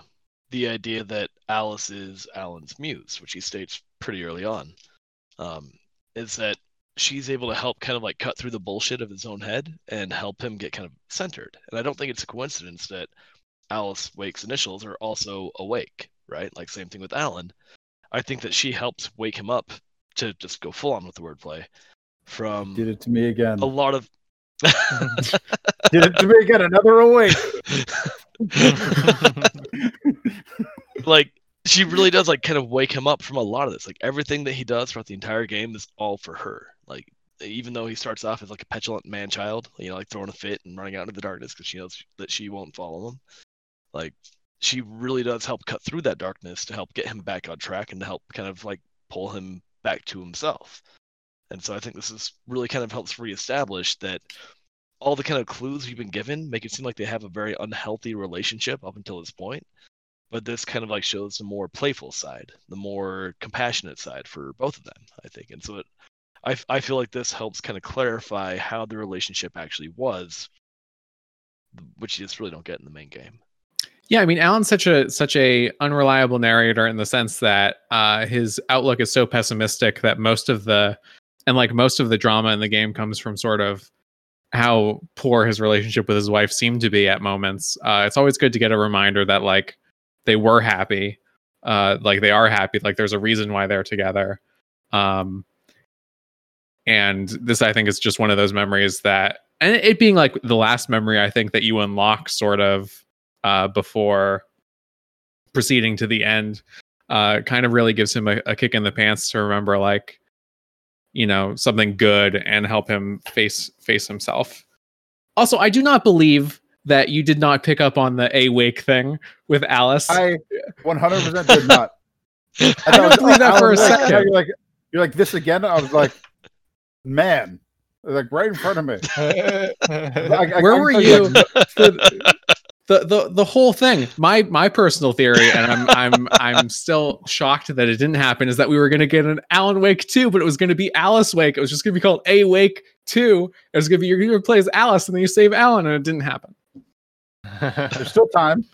the idea that Alice is Alan's muse, which he states pretty early on. Um, is that she's able to help kind of like cut through the bullshit of his own head and help him get kind of centered. And I don't think it's a coincidence that Alice Wake's initials are also awake, right? Like same thing with Alan. I think that she helps wake him up to just go full on with the wordplay from Did it to me again. a lot of *laughs* Did it to me again. Another awake. *laughs* like she really does like kind of wake him up from a lot of this. Like everything that he does throughout the entire game is all for her. Like even though he starts off as like a petulant man child, you know, like throwing a fit and running out into the darkness because she knows that she won't follow him. Like she really does help cut through that darkness to help get him back on track and to help kind of like pull him back to himself. And so I think this is really kind of helps reestablish that all the kind of clues we've been given make it seem like they have a very unhealthy relationship up until this point. But this kind of like shows the more playful side, the more compassionate side for both of them, I think. And so it, I, I feel like this helps kind of clarify how the relationship actually was, which you just really don't get in the main game. Yeah, I mean, Alan's such a such a unreliable narrator in the sense that uh, his outlook is so pessimistic that most of the and like most of the drama in the game comes from sort of how poor his relationship with his wife seemed to be at moments. Uh, it's always good to get a reminder that like they were happy, uh, like they are happy, like there's a reason why they're together. Um, and this, I think, is just one of those memories that, and it being like the last memory I think that you unlock sort of uh, before proceeding to the end, uh, kind of really gives him a, a kick in the pants to remember like you know something good and help him face face himself also i do not believe that you did not pick up on the a wake thing with alice I *laughs* 100% did not. *laughs* I thought don't was- believe that I for a like- second. You're like, you're like this again. I was like, man, like right in front of me. *laughs* I- I- where I were you like, for the, the the the whole thing my my personal theory and i'm *laughs* i'm i'm still shocked that it didn't happen is that we were going to get an alan wake 2 but it was going to be alice wake it was just going to be called a wake 2 it was going to be you're going to play as alice and then you save alan and it didn't happen *laughs* There's still time,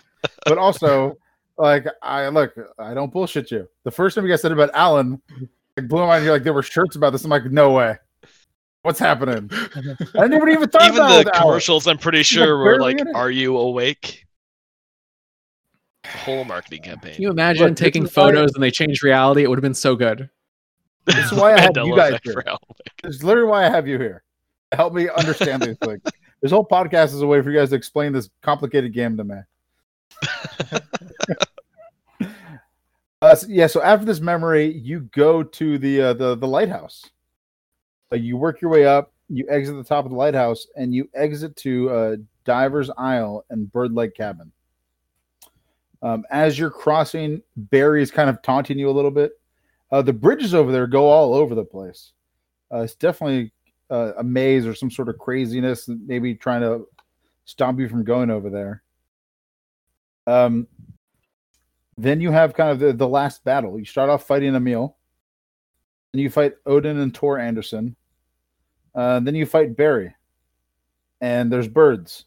but also like I look, I don't bullshit you. The first time you guys said about Alan, like blew my mind. You're like there were shirts about this. I'm like, no way. What's happening? *laughs* I never even thought Even about the it with Alan. commercials, I'm pretty He's, sure were like, "Are you awake?" Whole marketing campaign. Can you imagine Look, taking photos and they changed reality? It would have been so good. This is why I *laughs* have you guys here. for Alan This is literally why I have you here. Help me understand these things. *laughs* This whole podcast is a way for you guys to explain this complicated game to me. uh, so- yeah. So after this memory, you go to the uh, the the lighthouse. You work your way up. You exit the top of the lighthouse, and you exit to uh, Diver's Isle and Bird Leg Cabin. Um, as you're crossing, Barry is kind of taunting you a little bit. Uh, the bridges over there go all over the place. Uh, it's definitely uh, a maze or some sort of craziness, maybe trying to stop you from going over there. Um, then you have kind of the, the last battle. You start off fighting Emil, and you fight Odin and Tor Anderson. Uh, then you fight Barry, and there's birds.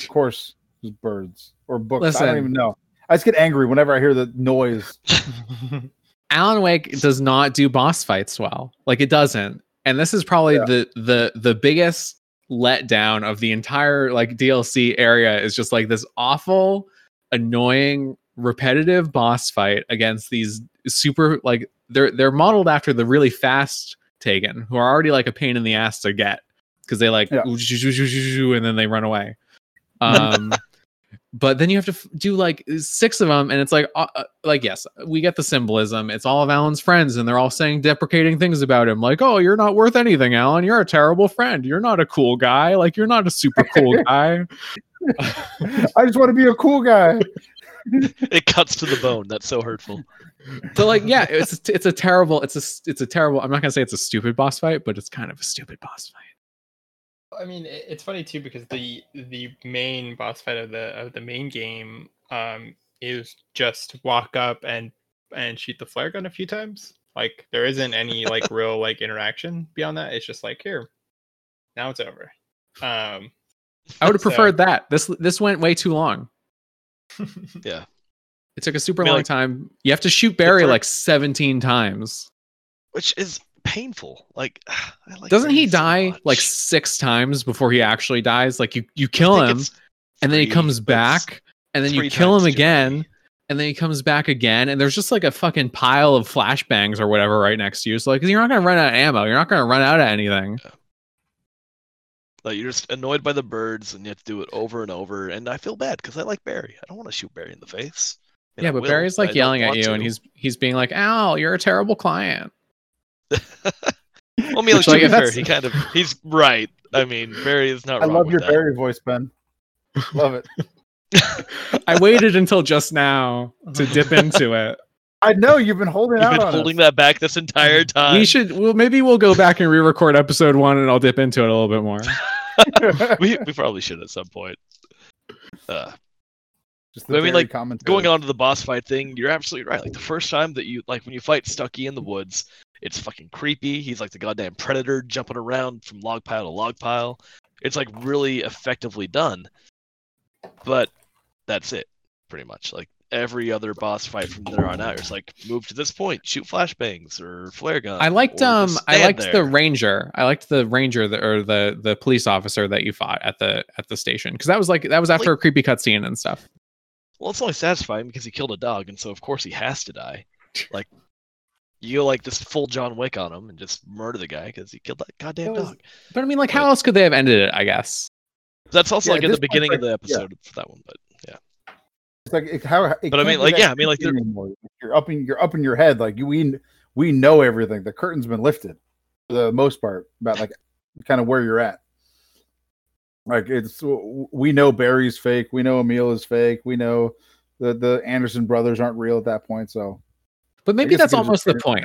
Of course, there's birds or books. I don't even know. I just get angry whenever I hear the noise. *laughs* Alan Wake does not do boss fights well. Like it doesn't. And this is probably Yeah. the the the biggest letdown of the entire like DLC area is just like this awful, annoying, repetitive boss fight against these super like they're they're modeled after the really fast Taken, who are already like a pain in the ass to get because they like Yeah. and then they run away. *laughs* Um but then you have to f- do like six of them and it's like uh, uh, like yes we get the symbolism it's all of alan's friends and they're all saying deprecating things about him like oh you're not worth anything alan you're a terrible friend you're not a cool guy like you're not a super cool *laughs* guy I just want to be a cool guy. *laughs* *laughs* It cuts to the bone. That's so hurtful. so like yeah it's it's a terrible it's a it's a terrible i'm not gonna say it's a stupid boss fight but it's kind of a stupid boss fight I mean, it's funny too because the the main boss fight of the of the main game um is just walk up and and shoot the flare gun a few times. Like there isn't any like *laughs* real like interaction beyond that. It's just like here, now it's over. Um, i would have So- preferred that this this went way too long *laughs* Yeah. it took a super I mean, long like, time you have to shoot barry like 17 times Which is painful. Like, *sighs* I like Doesn't he so die much. like six times before he actually dies? Like you, you kill him, it's and then he comes back, and then you kill him again, many. and then he comes back again, and there's just like a fucking pile of flashbangs or whatever right next to you. So like, you're not gonna run out of ammo. You're not gonna run out of anything. Like you're just annoyed by the birds, and you have to do it over and over. And I feel bad because I like Barry. I don't want to shoot Barry in the face. I mean, yeah, I but will, Barry's like don't yelling at you, to. and he's he's being like, "Al, you're a terrible client." *laughs* Well, I mean, like, So, to yeah, be fair, he kind of he's right. I mean, Barry is not. I wrong love with your that. Barry voice, Ben. Love it. *laughs* I waited until just now to dip into it. I know you've been holding You've out been on holding us. that back this entire time. We should. Well, maybe we'll go back and re-record episode one, and I'll dip into it a little bit more. *laughs* we we probably should at some point. Uh, Just But I mean, like, commentary. going on to the boss fight thing, you're absolutely right. Like the first time that you like when you fight Stucky in the woods, it's fucking creepy. He's like the goddamn predator jumping around from log pile to log pile. It's like really effectively done. But that's it, pretty much. Like every other boss fight from there on out. It's like move to this point, shoot flashbangs or flare gun. I liked um I liked there. the ranger. I liked the ranger that, or the the police officer that you fought at the at the station because that was like that was after a creepy cutscene and stuff. Well, it's only satisfying because he killed a dog, and so of course he has to die. *laughs* Like you go like this full John Wick on him and just murder the guy because he killed that goddamn dog. But I mean, like, how else could they have ended it? I guess. That's also Yeah, like at in the this point, beginning of like, the yeah. episode for that one, but yeah. It's like it, how. it But I mean, like, yeah, I mean, like, anymore. you're up in you're up in your head. Like you, we we know everything. The curtain's been lifted for the most part about like kind of where you're at. Like it's we know Barry's fake. We know Emil is fake. We know the the Anderson brothers aren't real at that point. So, But maybe that's almost the point.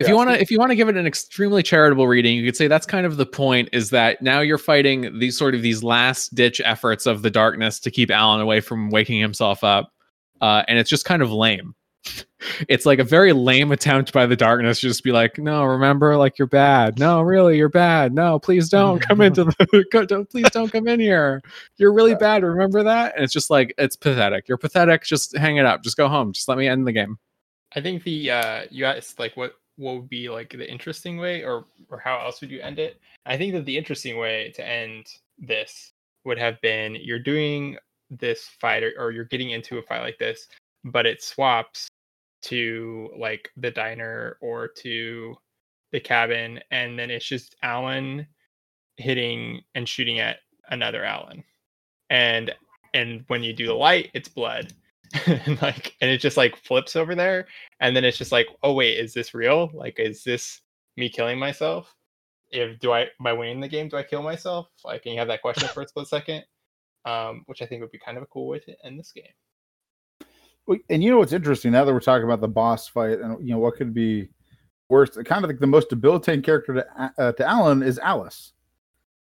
If Yeah. you want to, if you want to give it an extremely charitable reading, you could say that's kind of the point. Is that now you're fighting these sort of these last ditch efforts of the darkness to keep Alan away from waking himself up, uh, and it's just kind of lame. *laughs* It's like a very lame attempt by the darkness to just be like, no, remember, like you're bad. No, really, you're bad. No, please don't *laughs* come into the. *laughs* go- don't, please don't come in here. You're really bad. Remember that? And it's just like it's pathetic. You're pathetic. Just hang it up. Just go home. Just let me end the game. I think the uh you asked like what what would be like the interesting way or or how else would you end it? I think that the interesting way to end this would have been you're doing this fight or, or you're getting into a fight like this, but it swaps to like the diner or to the cabin and then it's just Alan hitting and shooting at another Alan. And and when you do the light, it's blood. *laughs* and like and it just like flips over there and then it's just like oh wait is this real? Like is this me killing myself? If do i by winning the game do i kill myself? Like and you have that question for a split second um which i think would be kind of a cool way to end this game. And you know what's interesting? Now that we're talking about the boss fight and you know what could be worse. Kind of like the most debilitating character to uh, to Alan is Alice.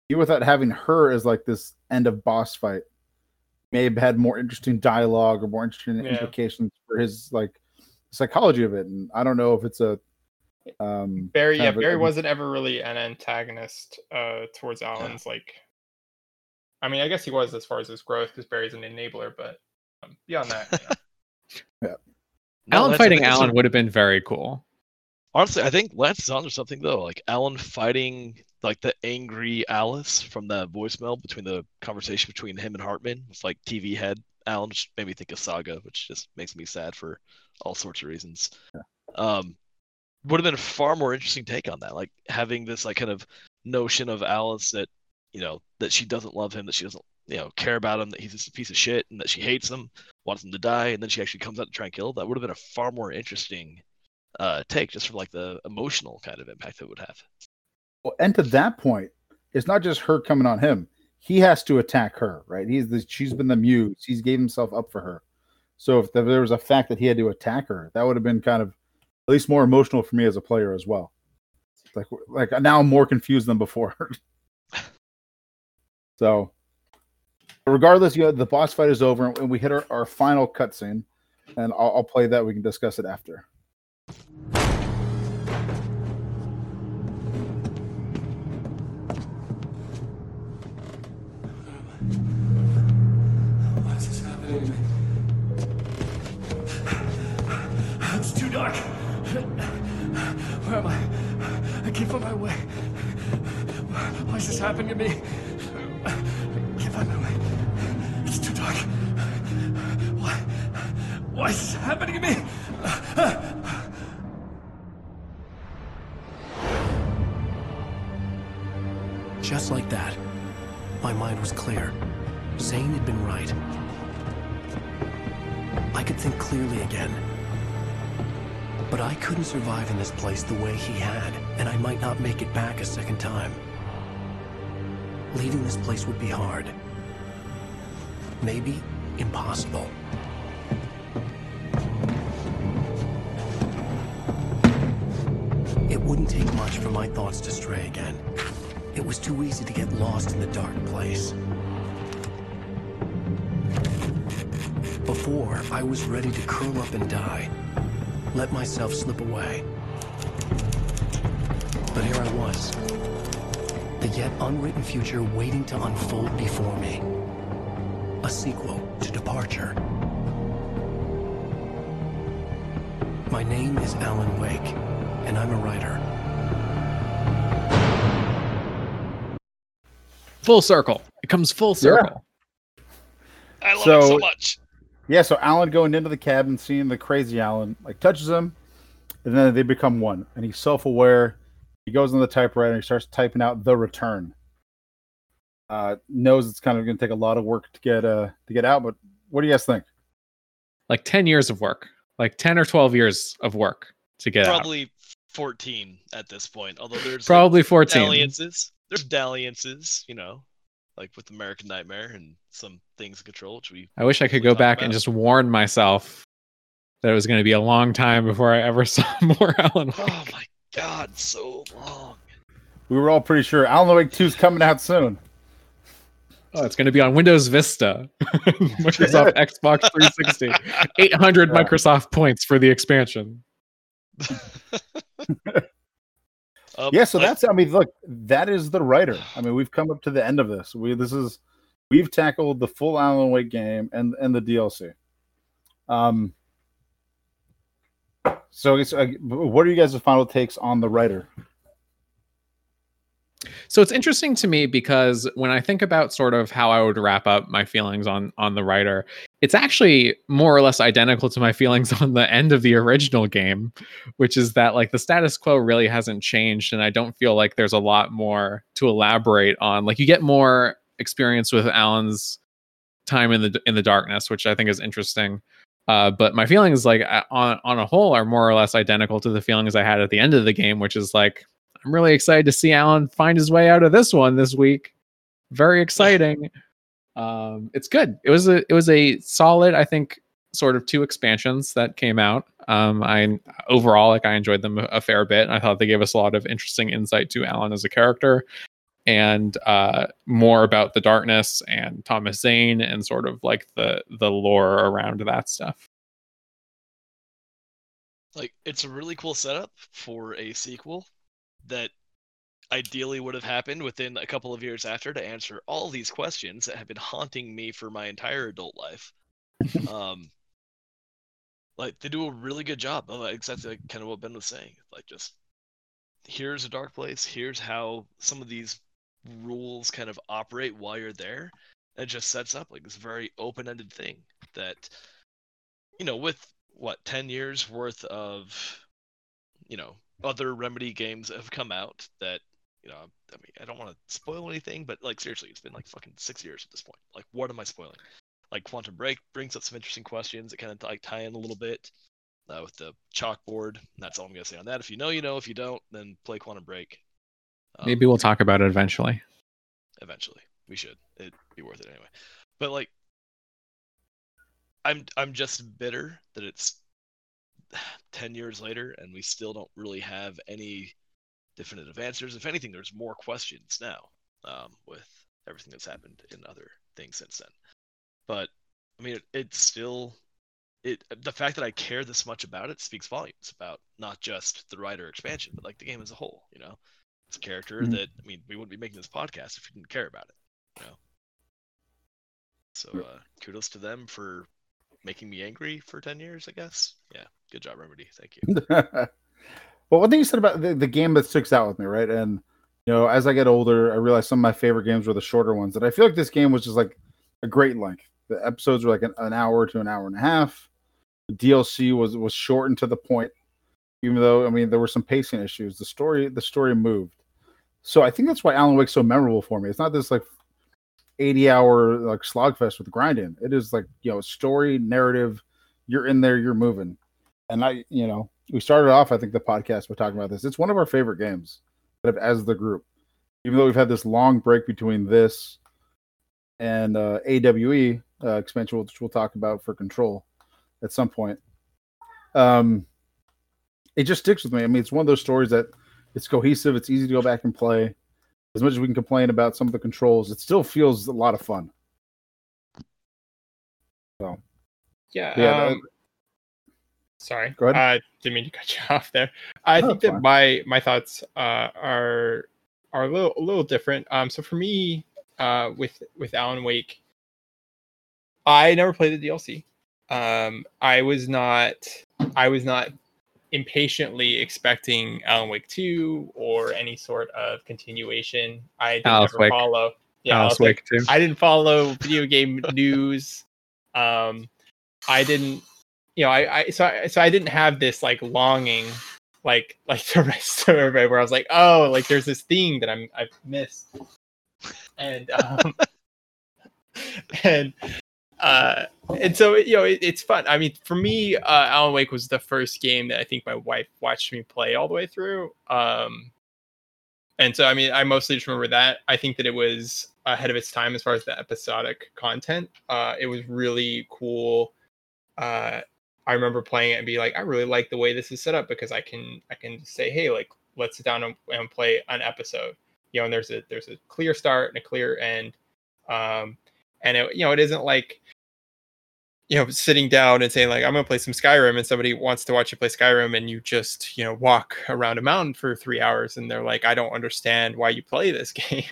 You without having her as like this end of boss fight may have had more interesting dialogue or more interesting Yeah. implications for his like psychology of it. And I don't know if it's a um barry yeah of a- barry wasn't ever really an antagonist uh towards alan's like i mean i guess he was as far as his growth because barry's an enabler but um, beyond that you *laughs* know. No, Alan fighting think Alan a- would have been very cool. Honestly, I think Lance is on onto something though. Like Alan fighting like the angry Alice from the voicemail between the conversation between him and Hartman. It's like TV head Alan, which made me think of Saga, which just makes me sad for all sorts of reasons. Um, would have been a far more interesting take on that. Like having this like kind of notion of Alice that you know that she doesn't love him, that she doesn't you know care about him, that he's just a piece of shit, and that she hates him, wants him to die, and then she actually comes out to try and kill. That would have been a far more interesting uh, take, just from like the emotional kind of impact it would have. Well, and to that point, it's not just her coming on him. He has to attack her, right? He's the, she's been the muse. He's gave himself up for her. So if there was a fact that he had to attack her, that would have been kind of at least more emotional for me as a player as well. Like like now I'm more confused than before. *laughs* so regardless, you know, the boss fight is over and we hit our, our final cutscene, and I'll, I'll play that. We can discuss it after. It's too dark. Where am I? I can't find my way. Why is this happening to me? I can't find my way. It's too dark. Why? Why is this happening to me? Just like that, my mind was clear. Zane had been right. I could think clearly again. But I couldn't survive in this place the way he had, and I might not make it back a second time. Leaving this place would be hard. Maybe impossible. It wouldn't take much for my thoughts to stray again. It was too easy to get lost in the dark place. Before, I was ready to curl up and die. Let myself slip away. But here I was. The yet unwritten future waiting to unfold before me. A sequel to Departure. My name is Alan Wake, and I'm a writer. Full circle. It comes full circle. I love So- it so much. Yeah, so Alan going into the cabin, seeing the crazy Alan, like touches him, and then they become one. And he's self-aware. He goes on the typewriter and he starts typing out the return. Uh, knows it's kind of going to take a lot of work to get uh to get out, but what do you guys think? Like 10 years of work. Like 10 or 12 years of work to get out. Probably 14 at this point. Although there's Probably like, 14. dalliances. There's dalliances, you know, like with American Nightmare and some things in control, which we I wish I could go back and just warn myself that it was going to be a long time before I ever *laughs* saw more Alan oh Wake. Oh my god, so long. We were all pretty sure Alan Wake 2 is coming out soon. Oh, it's going to be on Windows Vista, *laughs* Microsoft *laughs* Xbox 360, 800 Yeah. Microsoft points for the expansion. Um, yeah, so like- that's I mean, look, that is the writer. I mean, we've come up to the end of this. We this is we've tackled the full Alan Wake game and and the DLC. Um. So, uh, what are you guys' final takes on the writer? So it's interesting to me because when I think about sort of how I would wrap up my feelings on on the writer, it's actually more or less identical to my feelings *laughs* on the end of the original game, which is that like the status quo really hasn't changed and I don't feel like there's a lot more to elaborate on. Like you get more experience with Alan's time in the in the darkness, which I think is interesting. Uh, but my feelings like on on a whole are more or less identical to the feelings I had at the end of the game, which is like I'm really excited to see Alan find his way out of this one this week. Very exciting. *laughs* Um, it's good. It was a it was a solid, I think, sort of two expansions that came out. Um, I overall like I enjoyed them a, fair bit. I thought they gave us a lot of interesting insight to Alan as a character and uh, more about the darkness and Thomas Zane and sort of like the the lore around that stuff. like it's a really cool setup for a sequel that ideally would have happened within a couple of years after to answer all these questions that have been haunting me for my entire adult life. *laughs* um, like they do a really good job of exactly like kind of what Ben was saying. Like just here's a dark place. Here's how some of these rules kind of operate while you're there. And it just sets up like this very open-ended thing that you know with what 10 years worth of you know other remedy games have come out that you know i mean i don't want to spoil anything but like seriously it's been like fucking six years at this point like what am i spoiling like quantum break brings up some interesting questions that kind of like tie in a little bit uh, with the chalkboard that's all i'm gonna say on that if you know you know if you don't then play quantum break Um, Maybe we'll talk about it eventually. eventually. We should. It'd be worth it anyway. But like I'm I'm just bitter that it's 10 years later and we still don't really have any definitive answers. If anything, there's more questions now um, with everything that's happened in other things since then. But I mean, it, it's still it. The fact that I care this much about it speaks volumes about not just the writer expansion, but like the game as a whole. You know, it's a character Mhm. that I mean, we wouldn't be making this podcast if we didn't care about it. You know. So uh, kudos to them for making me angry for 10 years, I guess. Yeah, good job, Remedy. Thank you. *laughs* well, one thing you said about the, the game that sticks out with me, right? And you know, as I get older, I realize some of my favorite games were the shorter ones. And I feel like this game was just like a great length. The episodes were like an, an hour to an hour and a half. The DLC was was shortened to the point, even though I mean there were some pacing issues. The story the story moved. So I think that's why Alan Wake's so memorable for me. It's not this like 80 hour like slogfest with grinding. It is like, you know, story, narrative, you're in there, you're moving. And I, you know, we started off, I think, the podcast by talking about this. It's one of our favorite games as the group. Even though we've had this long break between this and uh, AWE uh, expansion, which we'll talk about for Control at some point. Um, it just sticks with me. I mean, it's one of those stories that it's cohesive. It's easy to go back and play. As much as we can complain about some of the controls, it still feels a lot of fun. So, Yeah. Yeah, um, sorry. Go ahead. Uh, didn't mean to cut *laughs* you off there. I No, think that fine. my my thoughts uh, are are a little a little different. Um, so for me, uh, with with Alan Wake, I never played the DLC. Um, I was not I was not impatiently expecting Alan Wake 2 or any sort of continuation. I didn't Alice ever Wake. follow. Alice Wake 2. I didn't follow video game *laughs* news. Um, I didn't, you know, I, I so I, so I didn't have this like longing, like *laughs* like the rest of everybody, where I was like, oh, like there's this thing that I'm I've missed, and um, *laughs* *laughs* and uh and so you know it, it's fun. I mean for me uh alan wake was the first game that i think my wife watched me play all the way through um and so i mean i mostly just remember that. I think that it was ahead of its time as far as the episodic content. Uh it was really cool. Uh i remember playing it and be like i really like the way this is set up because i can i can say hey like let's sit down and, and play an episode you know and there's a there's a clear start and a clear end um and it you know it isn't like you know sitting down and saying like i'm gonna play some skyrim and somebody wants to watch you play skyrim and you just you know walk around a mountain for three hours and they're like i don't understand why you play this *laughs* game.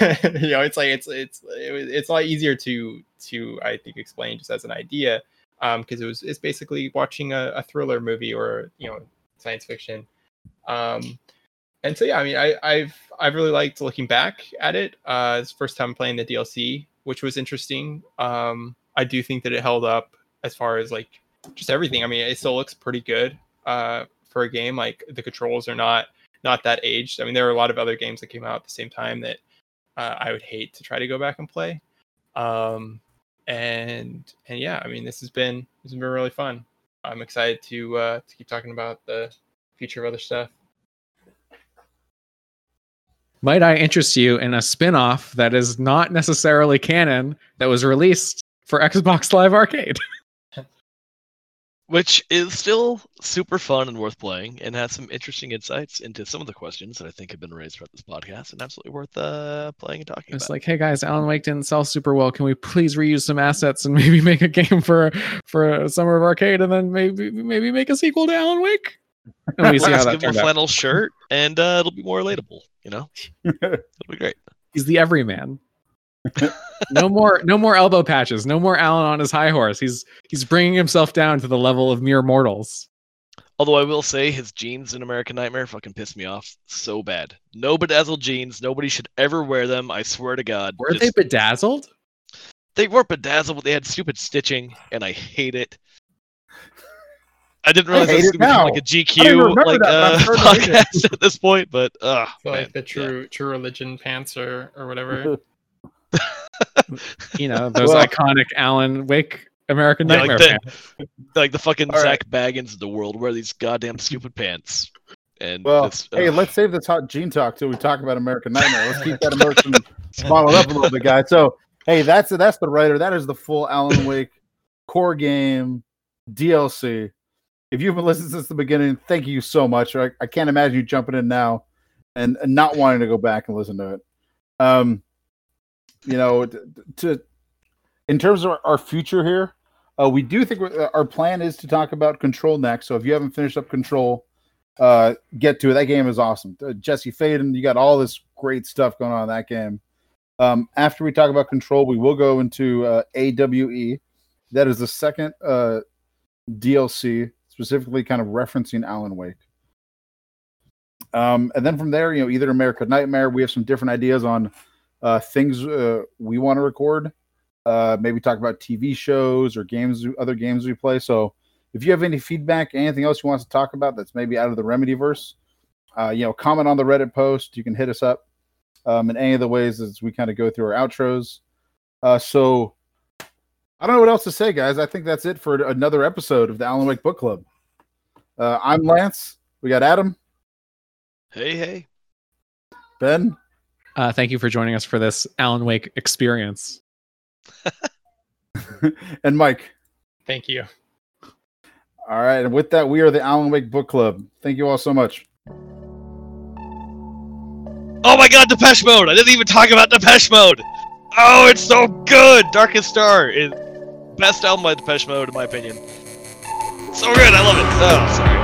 You know it's like it's it's it's a lot easier to to i think explain just as an idea um because it was it's basically watching a, a thriller movie or you know science fiction um and so yeah i mean i i've i've really liked looking back at it uh it's first time playing the dlc which was interesting um I do think that it held up as far as like just everything. I mean, it still looks pretty good uh, for a game. Like the controls are not not that aged. I mean, there are a lot of other games that came out at the same time that uh, I would hate to try to go back and play. Um, and and yeah, I mean, this has been this has been really fun. I'm excited to uh, to keep talking about the future of other stuff. Might I interest you in a spin off that is not necessarily canon that was released for Xbox Live Arcade? *laughs* which is still super fun and worth playing and has some interesting insights into some of the questions that I think have been raised throughout this podcast and absolutely worth uh, playing and talking It's about. like, hey guys, Alan Wake didn't sell super well. Can we please reuse some assets and *laughs* maybe make a game for for Summer of Arcade and then maybe maybe make a sequel to Alan Wake? *laughs* And we see how that give him turned a out. flannel shirt and uh, it'll be more relatable, you know? *laughs* it'll be great. He's the everyman. *laughs* no more no more elbow patches. No more Alan on his high horse. He's he's bringing himself down to the level of mere mortals. Although I will say his jeans in American Nightmare fucking pissed me off so bad. No bedazzled jeans. Nobody should ever wear them. I swear to God. Were Just- they bedazzled? They weren't bedazzled, but they had stupid stitching, and I hate it. I didn't realize I I hate was it now. like a GQ like that, uh, I'm starting to hate it. *laughs* podcast at this point, but uh, So like the true true religion pants or or whatever. *laughs* *laughs* You know, those Well- iconic Alan Wake American Yeah, Nightmare like, the, fans. like the fucking All Zak Bagans of the world wear these goddamn stupid pants. And Well, it's, hey, ugh. let's save this hot jean talk till we talk about American Nightmare. Let's keep that emotion bottled up a little bit, guys. So, hey, that's that's the writer. That is the full Alan Wake core game DLC. If you've been listening since the beginning, thank you so much. I, I can't imagine you jumping in now and, and not wanting to go back and listen to it. Um, you know, t- to in terms of our, future here, uh, we do think our plan is to talk about Control next. So if you haven't finished up Control, uh, get to it. That game is awesome. Uh, Jesse Faden, you got all this great stuff going on in that game. Um, after we talk about Control, we will go into uh, AWE. That is the second uh, DLC, specifically kind of referencing Alan Wake. Um, and then from there, you know, either America Nightmare, we have some different ideas on uh, things uh, we want to record. Uh, maybe talk about TV shows or games, other games we play. So if you have any feedback, anything else you want to talk about that's maybe out of the Remedyverse, uh, you know, comment on the Reddit post. You can hit us up um, in any of the ways as we kind of go through our outros. Uh, so I don't know what else to say, guys. I think that's it for another episode of the Alan Wake Book Club. Uh, I'm Lance. We got Adam, hey, hey. Ben, Uh, thank you for joining us for this Alan Wake experience. *laughs* and Mike. Thank you. All right. And with that, we are the Alan Wake Book Club. Thank you all so much. Oh my god, Depeche Mode! I didn't even talk about Depeche Mode! Oh, it's so good! Darkest Star is best album by Depeche Mode, in my opinion. So good, I love it. Oh, sorry.